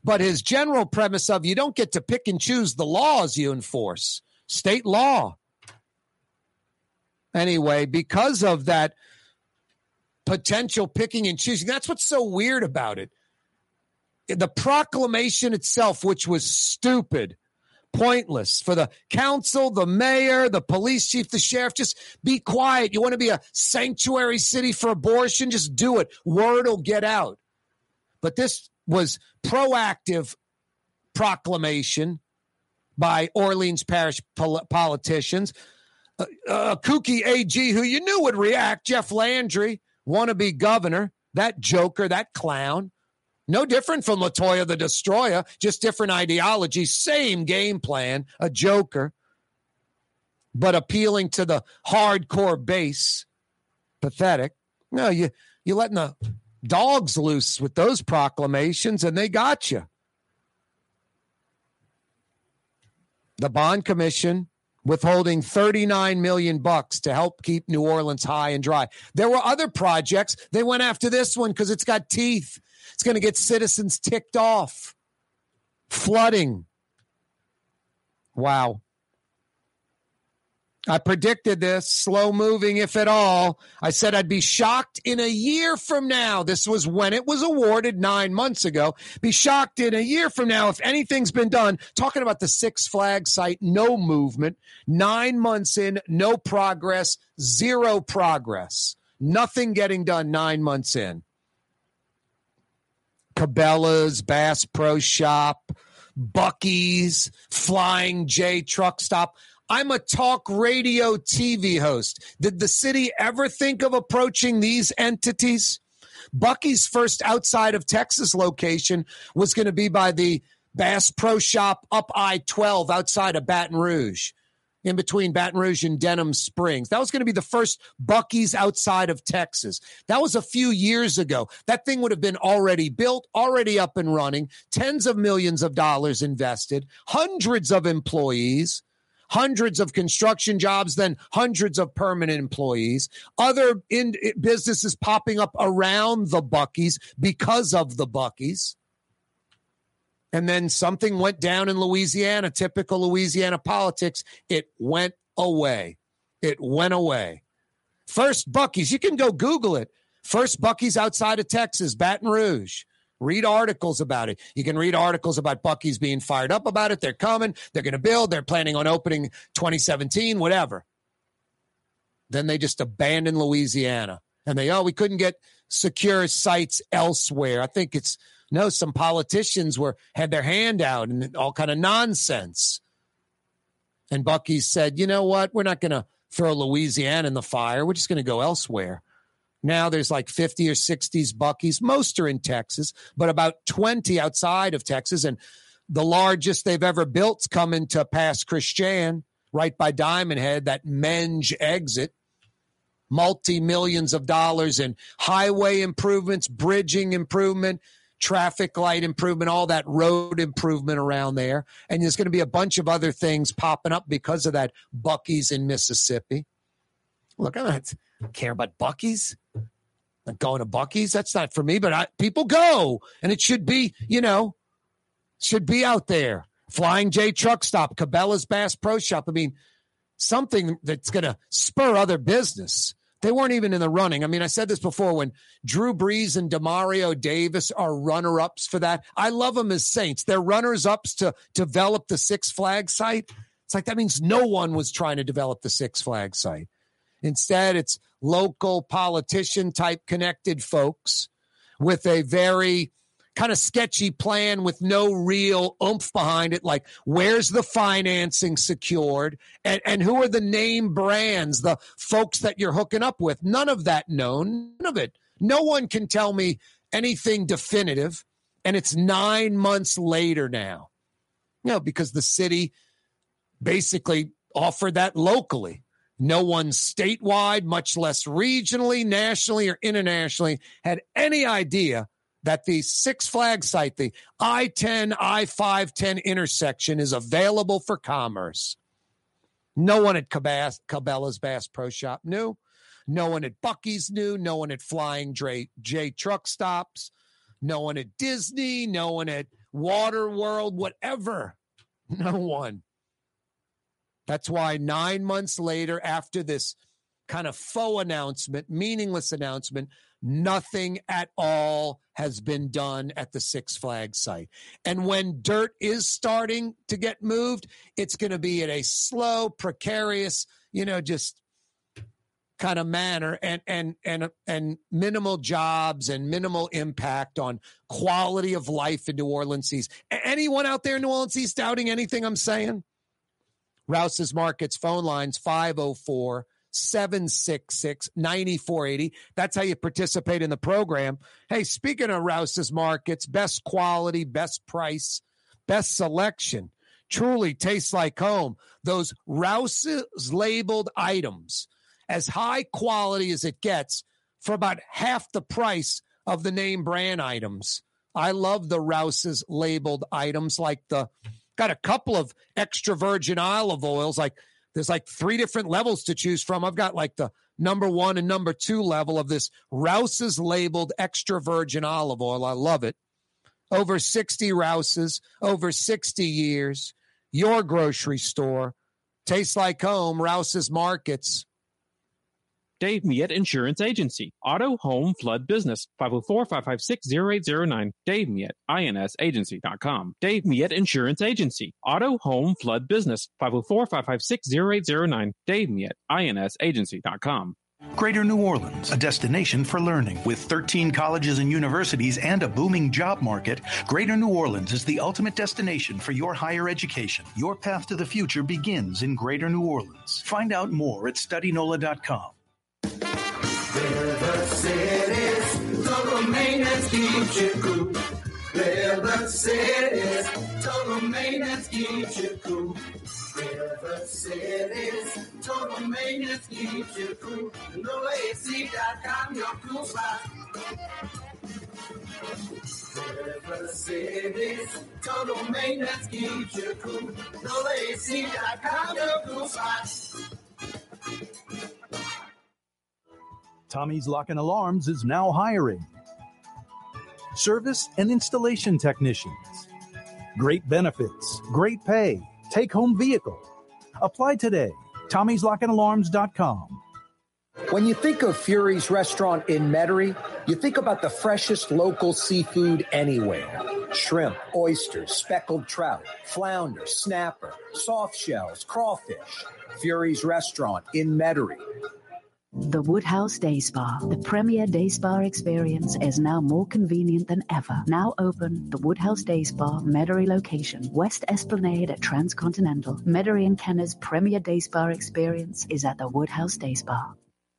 but his general premise of you don't get to pick and choose the laws you enforce, state law. Anyway, because of that potential picking and choosing, that's what's so weird about it. The proclamation itself, which was stupid, pointless for the council, the mayor, the police chief, the sheriff. Just be quiet. You want to be a sanctuary city for abortion? Just do it. Word will get out. But this was proactive proclamation by Orleans Parish pol- politicians. Uh, uh, kooky AG, who you knew would react, Jeff Landry, wannabe governor, that joker, that clown. No different from Latoya the Destroyer, just different ideology, same game plan, a joker, but appealing to the hardcore base. Pathetic. No, you you letting the dogs loose with those proclamations, and they got you. The bond commission withholding 39 million bucks to help keep New Orleans high and dry. There were other projects. They went after this one because it's got teeth. It's going to get citizens ticked off. Flooding. Wow. I predicted this, slow moving, if at all. I said I'd be shocked in a year from now. This was when it was awarded nine months ago. Be shocked in a year from now if anything's been done. Talking about the Six Flags site, no movement. Nine months in, no progress, zero progress. Nothing getting done nine months in. Cabela's, Bass Pro Shop, Buc-ee's, Flying J Truck Stop. I'm a talk radio TV host. Did the city ever think of approaching these entities? Buc-ee's first outside of Texas location was going to be by the Bass Pro Shop up I 12 outside of Baton Rouge in between Baton Rouge and Denham Springs. That was going to be the first Buc-ee's outside of Texas. That was a few years ago. That thing would have been already built, already up and running, tens of millions of dollars invested, hundreds of employees. Hundreds of construction jobs, then hundreds of permanent employees, other in businesses popping up around the Buc-ee's because of the Buc-ee's. And then something went down in Louisiana, typical Louisiana politics. It went away. It went away. First Buc-ee's, you can go Google it. First Buc-ee's outside of Texas, Baton Rouge. Read articles about it. You can read articles about Buc-ee's being fired up about it. They're coming. They're going to build. They're planning on opening 2017, whatever. Then they just abandon Louisiana. And they, oh, we couldn't get secure sites elsewhere. I think it's no, some politicians were had their hand out and all kind of nonsense. And Bucky said, you know what? We're not going to throw Louisiana in the fire. We're just going to go elsewhere. Now there's like 50 or 60s Buc-ee's. Most are in Texas, but about 20 outside of Texas. And the largest they've ever built's coming to Pass Christian, right by Diamond Head, that Menge exit. Multi millions of dollars in highway improvements, bridging improvement, traffic light improvement, all that road improvement around there. And there's going to be a bunch of other things popping up because of that Buc-ee's in Mississippi. Look, I don't care about Buc-ee's. Not going to Buc-ee's. That's not for me, but I, people go. And it should be, you know, should be out there. Flying J Truck Stop, Cabela's Bass Pro Shop. I mean, something that's going to spur other business. They weren't even in the running. I mean, I said this before when Drew Brees and Demario Davis are runner ups for that. I love them as Saints. They're runners ups to develop the Six Flag site. It's like that means no one was trying to develop the Six Flag site. Instead, it's local politician type connected folks with a very kind of sketchy plan with no real oomph behind it. Like, where's the financing secured? And, and who are the name brands, the folks that you're hooking up with? None of that known. None of it. No one can tell me anything definitive. And it's nine months later now. You know, because the city basically offered that locally. No one statewide, much less regionally, nationally, or internationally, had any idea that the Six Flags site, the I 10, I 510 intersection, is available for commerce. No one at Cabas, Cabela's Bass Pro Shop knew. No one at Buc-ee's knew. No one at Flying J, J Truck Stops. No one at Disney. No one at Water World, whatever. No one. That's why nine months later, after this kind of faux announcement, meaningless announcement, nothing at all has been done at the Six Flags site. And when dirt is starting to get moved, it's going to be in a slow, precarious, you know, just kind of manner and and and and minimal jobs and minimal impact on quality of life in New Orleans. Anyone out there in New Orleans doubting anything I'm saying? Rouse's Markets phone lines 504 766 9480. That's how you participate in the program. Hey, speaking of Rouse's Markets, best quality, best price, best selection, truly tastes like home. Those Rouse's labeled items, as high quality as it gets, for about half the price of the name brand items. I love the Rouse's labeled items like the got a couple of extra virgin olive oils. Like there's like three different levels to choose from. I've got like the number one and number two level of this Rouse's labeled extra virgin olive oil. I love it. Over 60 Rouse's, over 60 years. Your grocery store. Tastes like home. Rouse's Markets. Dave Miet Insurance Agency. Auto, home, flood, business. 504-556-0809. Dave Miet, insagency.com. Dave Miet Insurance Agency. Auto, home, flood, business. 504-556-0809. Dave Miet, insagency.com. Greater New Orleans, a destination for learning. With 13 colleges and universities and a booming job market, Greater New Orleans is the ultimate destination for your higher education. Your path to the future begins in Greater New Orleans. Find out more at studynola.com. River City's total maintenance keeps you cool. River City's total maintenance keeps you cool. River City's total maintenance keeps you cool. NoAC.com, your cool spot. River City's total maintenance keeps you cool. NoAC.com, your cool spot. Tommy's Lock and Alarms is now hiring service and installation technicians. Great benefits, great pay, take home vehicle. Apply today. At Tommy'sLockandAlarms.com. When you think of Fury's restaurant in Metairie, you think about the freshest local seafood anywhere. Shrimp, oysters, speckled trout, flounder, snapper, soft shells, crawfish. Fury's restaurant in Metairie. The Woodhouse Day Spa, the premier day spa experience, is now more convenient than ever. Now open, the Woodhouse Day Spa, Metairie location, West Esplanade at Transcontinental. Metairie and Kenner's premier day spa experience is at the Woodhouse Day Spa.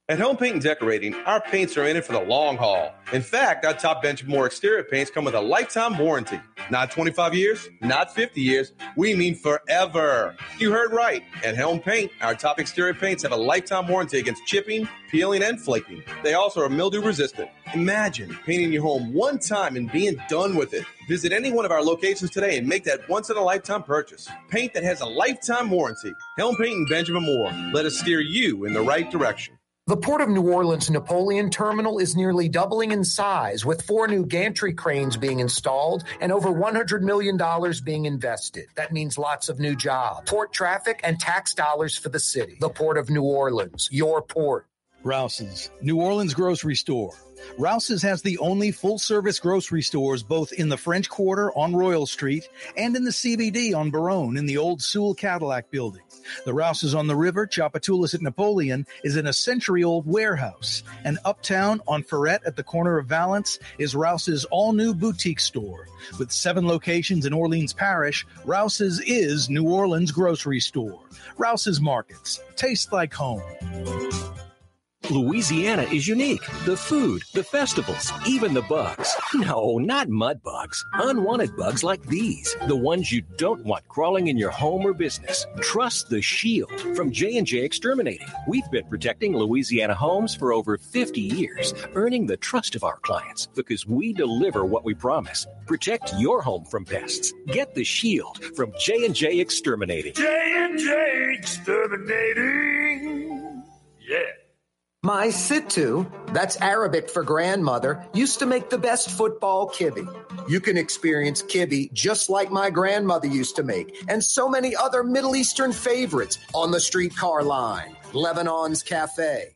At Helm Paint and Decorating, our paints are in it for the long haul. In fact, our top Benjamin Moore exterior paints come with a lifetime warranty. Not 25 years, not 50 years, we mean forever. You heard right. At Helm Paint, our top exterior paints have a lifetime warranty against chipping, peeling, and flaking. They also are mildew resistant. Imagine painting your home one time and being done with it. Visit any one of our locations today and make that once in a lifetime purchase. Paint that has a lifetime warranty. Helm Paint and Benjamin Moore. Let us steer you in the right direction. The Port of New Orleans Napoleon Terminal is nearly doubling in size, with four new gantry cranes being installed and over $100 million being invested. That means lots of new jobs, port traffic, and tax dollars for the city. The Port of New Orleans, your port. Rouse's, New Orleans grocery store. Rouse's has the only full service grocery stores both in the French Quarter on Royal Street and in the CBD on Baronne in the old Sewell Cadillac building. The Rouse's on the river, Tchoupitoulas at Napoleon, is in a century old warehouse. And uptown on Freret at the corner of Valence is Rouse's all new boutique store. With seven locations in Orleans Parish, Rouse's is New Orleans grocery store. Rouse's Markets. Taste like home. Louisiana is unique. The food, the festivals, even the bugs. No, not mud bugs. Unwanted bugs like these. The ones you don't want crawling in your home or business. Trust the Shield from J&J Exterminating. We've been protecting Louisiana homes for over 50 years, earning the trust of our clients because we deliver what we promise. Protect your home from pests. Get the Shield from J&J Exterminating. J&J Exterminating. Yeah. My Sittu, that's Arabic for grandmother, used to make the best football kibbe. You can experience kibbe just like my grandmother used to make, and so many other Middle Eastern favorites on the streetcar line. Lebanon's Cafe.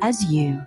as you.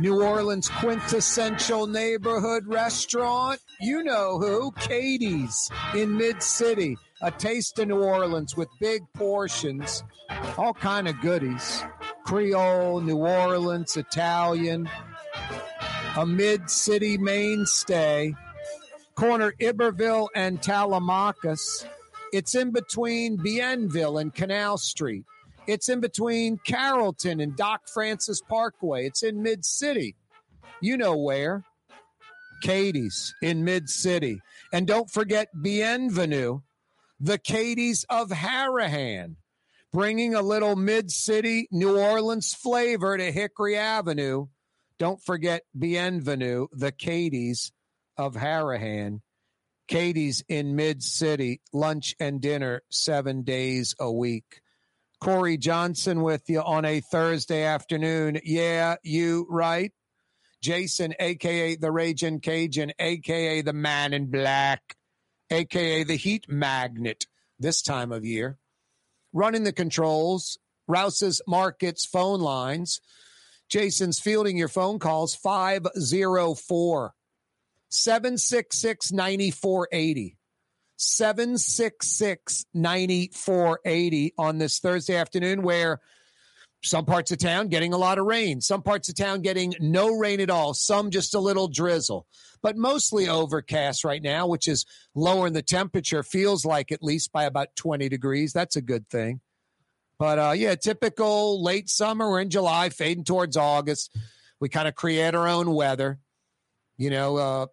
New Orleans quintessential neighborhood restaurant. You know who? Katie's in Mid City. A taste of New Orleans with big portions, all kind of goodies. Creole, New Orleans, Italian. A Mid City mainstay. Corner Iberville and Telemachus. It's in between Bienville and Canal Street. It's in between Carrollton and Doc Francis Parkway. It's in Mid City. You know where. Katie's in Mid City. And don't forget Bienvenue, the Katie's of Harahan, bringing a little Mid City New Orleans flavor to Hickory Avenue. Don't forget Bienvenue, the Katie's of Harahan. Katie's in Mid City, lunch and dinner seven days a week. Corey Johnson with you on a Thursday afternoon. Yeah, you right. Jason, aka the Raging Cajun, aka the Man in Black, aka the Heat Magnet this time of year. Running the controls, Rouse's Markets phone lines. Jason's fielding your phone calls 504 766 9480. 766 9480 on this Thursday afternoon, where some parts of town getting a lot of rain, some parts of town getting no rain at all, some just a little drizzle, but mostly overcast right now, which is lowering the temperature, feels like at least by about 20 degrees. That's a good thing. But uh, yeah, typical late summer. We're in July, fading towards August. We kind of create our own weather. You know, uh,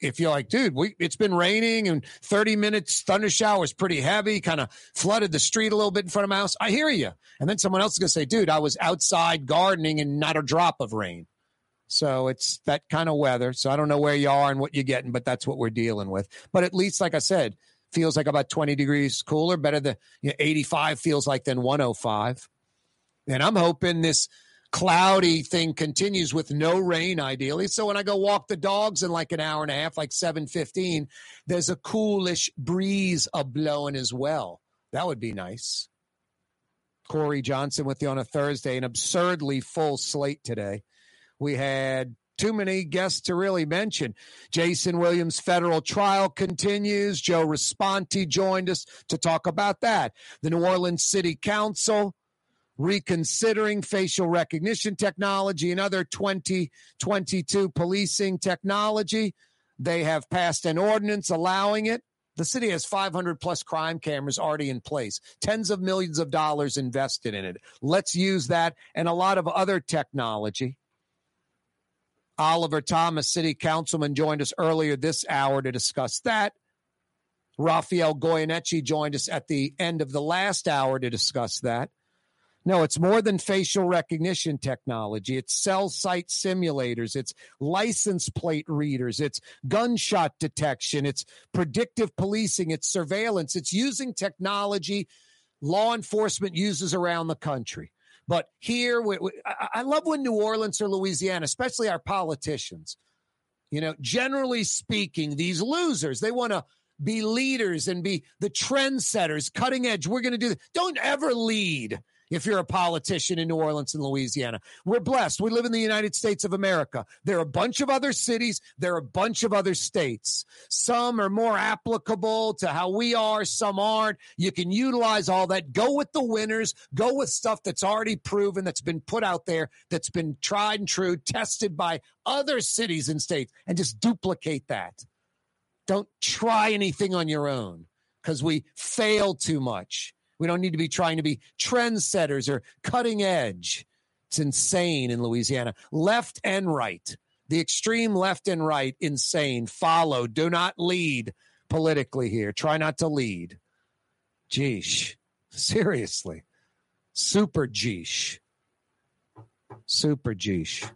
if you're like, dude, we, it's been raining and 30 minutes thunder showers pretty heavy, kind of flooded the street a little bit in front of my house. I hear you. And then someone else is going to say, dude, I was outside gardening and not a drop of rain. So it's that kind of weather. So I don't know where you are and what you're getting, but that's what we're dealing with. But at least, like I said, feels like about 20 degrees cooler, better than you know, 85 feels like than 105. And I'm hoping this cloudy thing continues with no rain ideally. So when I go walk the dogs in like an hour and a half, like 715, there's a coolish breeze a blowing as well. That would be nice. Corey Johnson with you on a Thursday, an absurdly full slate today. We had too many guests to really mention. Jason Williams' federal trial continues. Joe Raspanti joined us to talk about that. The New Orleans City Council reconsidering facial recognition technology and other 2022 policing technology. They have passed an ordinance allowing it. The city has 500 plus crime cameras already in place, tens of millions of dollars invested in it. Let's use that and a lot of other technology. Oliver Thomas, city councilman, joined us earlier this hour to discuss that. Rafael Goyeneche joined us at the end of the last hour to discuss that. No, it's more than facial recognition technology. It's cell site simulators. It's license plate readers. It's gunshot detection. It's predictive policing. It's surveillance. It's using technology law enforcement uses around the country. But here, we, we, I, love when New Orleans or Louisiana, especially our politicians, you know, generally speaking, these losers, they want to be leaders and be the trendsetters, cutting edge. We're going to do this. Don't ever lead if you're a politician in New Orleans and Louisiana. We're blessed. We live in the United States of America. There are a bunch of other cities, there are a bunch of other states. Some are more applicable to how we are, some aren't. You can utilize all that. Go with the winners, go with stuff that's already proven, that's been put out there, that's been tried and true, tested by other cities and states, and just duplicate that. Don't try anything on your own because we fail too much. We don't need to be trying to be trendsetters or cutting edge. It's insane in Louisiana. Left and right, the extreme left and right, insane. Follow, do not lead politically here. Try not to lead. Geesh. Seriously. Super geesh. Super geesh.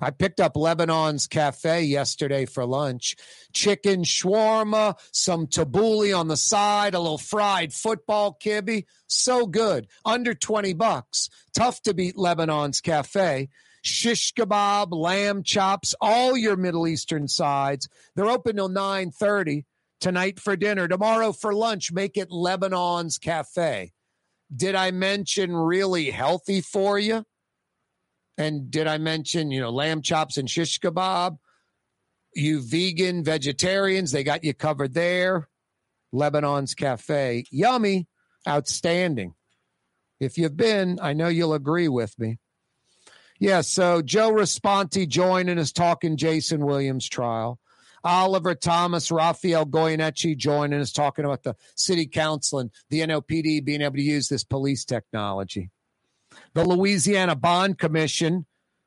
I picked up Lebanon's Cafe yesterday for lunch. Chicken shawarma, some tabbouleh on the side, a little fried football kibbe. So good. Under 20 bucks. Tough to beat Lebanon's Cafe. Shish kebab, lamb chops, all your Middle Eastern sides. They're open till 9:30 tonight for dinner. Tomorrow for lunch, make it Lebanon's Cafe. Did I mention really healthy for you? And did I mention, you know, lamb chops and shish kebab? You vegan, vegetarians, they got you covered there. Lebanon's Cafe. Yummy, outstanding. If you've been, I know you'll agree with me. Yeah, so Joe Raspanti joining us talking Jason Williams trial. Oliver Thomas, Rafael Goyeneche joining us talking about the city council and the NOPD being able to use this police technology the Louisiana Bond Commission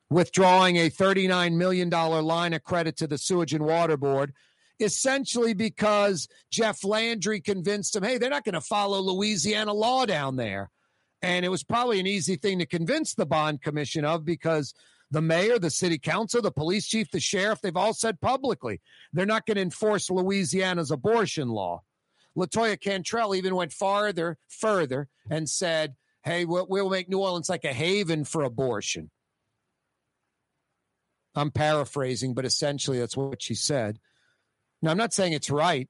withdrawing a $39 million line of credit to the Sewage and Water Board, essentially because Jeff Landry convinced them, hey, they're not going to follow Louisiana law down there. And it was probably an easy thing to convince the Bond Commission of because The mayor, the city council, the police chief, the sheriff, they've all said publicly they're not going to enforce Louisiana's abortion law. Latoya Cantrell even went farther, further, and said, "Hey, we'll, we'll make New Orleans like a haven for abortion." I'm paraphrasing, but essentially that's what she said. Now, I'm not saying it's right.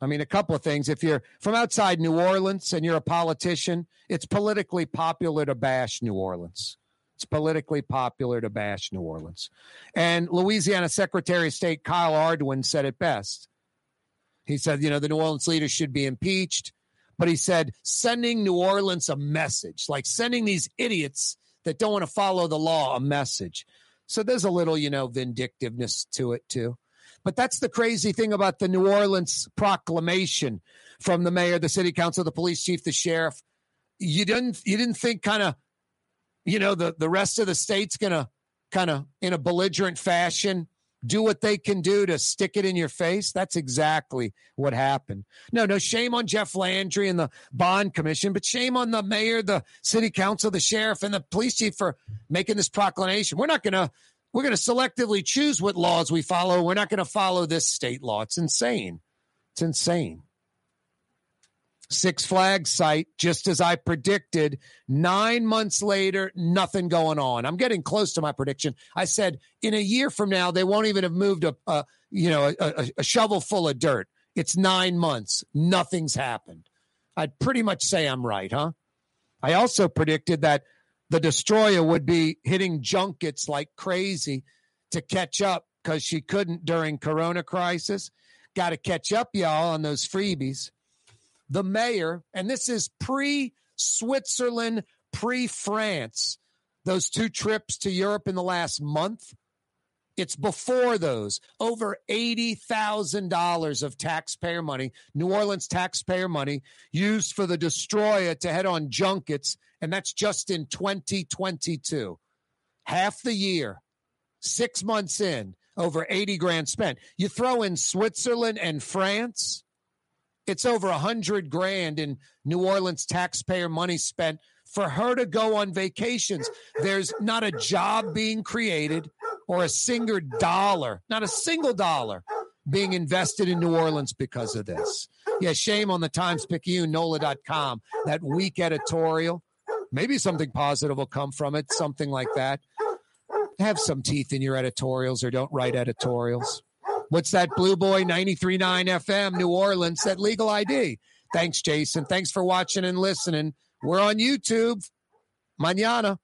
I mean, a couple of things. If you're from outside New Orleans and you're a politician, it's politically popular to bash New Orleans. It's politically popular to bash New Orleans. And Louisiana Secretary of State Kyle Ardoin said it best. He said, you know, the New Orleans leaders should be impeached. But he said, sending New Orleans a message, like sending these idiots that don't want to follow the law a message. So there's a little, you know, vindictiveness to it too. But that's the crazy thing about the New Orleans proclamation from the mayor, the city council, the police chief, the sheriff. You didn't you didn't think kind of, you know, the the rest of the state's gonna kind of in a belligerent fashion do what they can do to stick it in your face. That's exactly what happened. No, no shame on Jeff Landry and the bond commission, but shame on the mayor, the city council, the sheriff, and the police chief for making this proclamation. We're not going to we're going to selectively choose what laws we follow. We're not going to follow this state law. It's insane. It's insane. Six Flags site, just as I predicted. Nine months later, nothing going on. I'm getting close to my prediction. I said in a year from now, they won't even have moved a, a you know a, a, a shovel full of dirt. It's nine months. Nothing's happened. I'd pretty much say I'm right, huh? I also predicted that the destroyer would be hitting junkets like crazy to catch up because she couldn't during corona crisis got to catch up y'all on those freebies the mayor and this is pre switzerland pre france those two trips to europe in the last month it's before those over $80,000 of taxpayer money, New Orleans taxpayer money used for the destroyer to head on junkets. And that's just in 2022. Half the year, six months in, over 80 grand spent. You throw in Switzerland and France, it's over a 100 grand in New Orleans taxpayer money spent for her to go on vacations. There's not a job being created or a single dollar, not a single dollar being invested in New Orleans because of this. Yeah, shame on the Times Picayune, NOLA.com, that weak editorial. Maybe something positive will come from it, something like that. Have some teeth in your editorials or don't write editorials. What's that Blue Boy 93.9 FM, New Orleans, that legal ID? Thanks, Jason. Thanks for watching and listening. We're on YouTube. Mañana.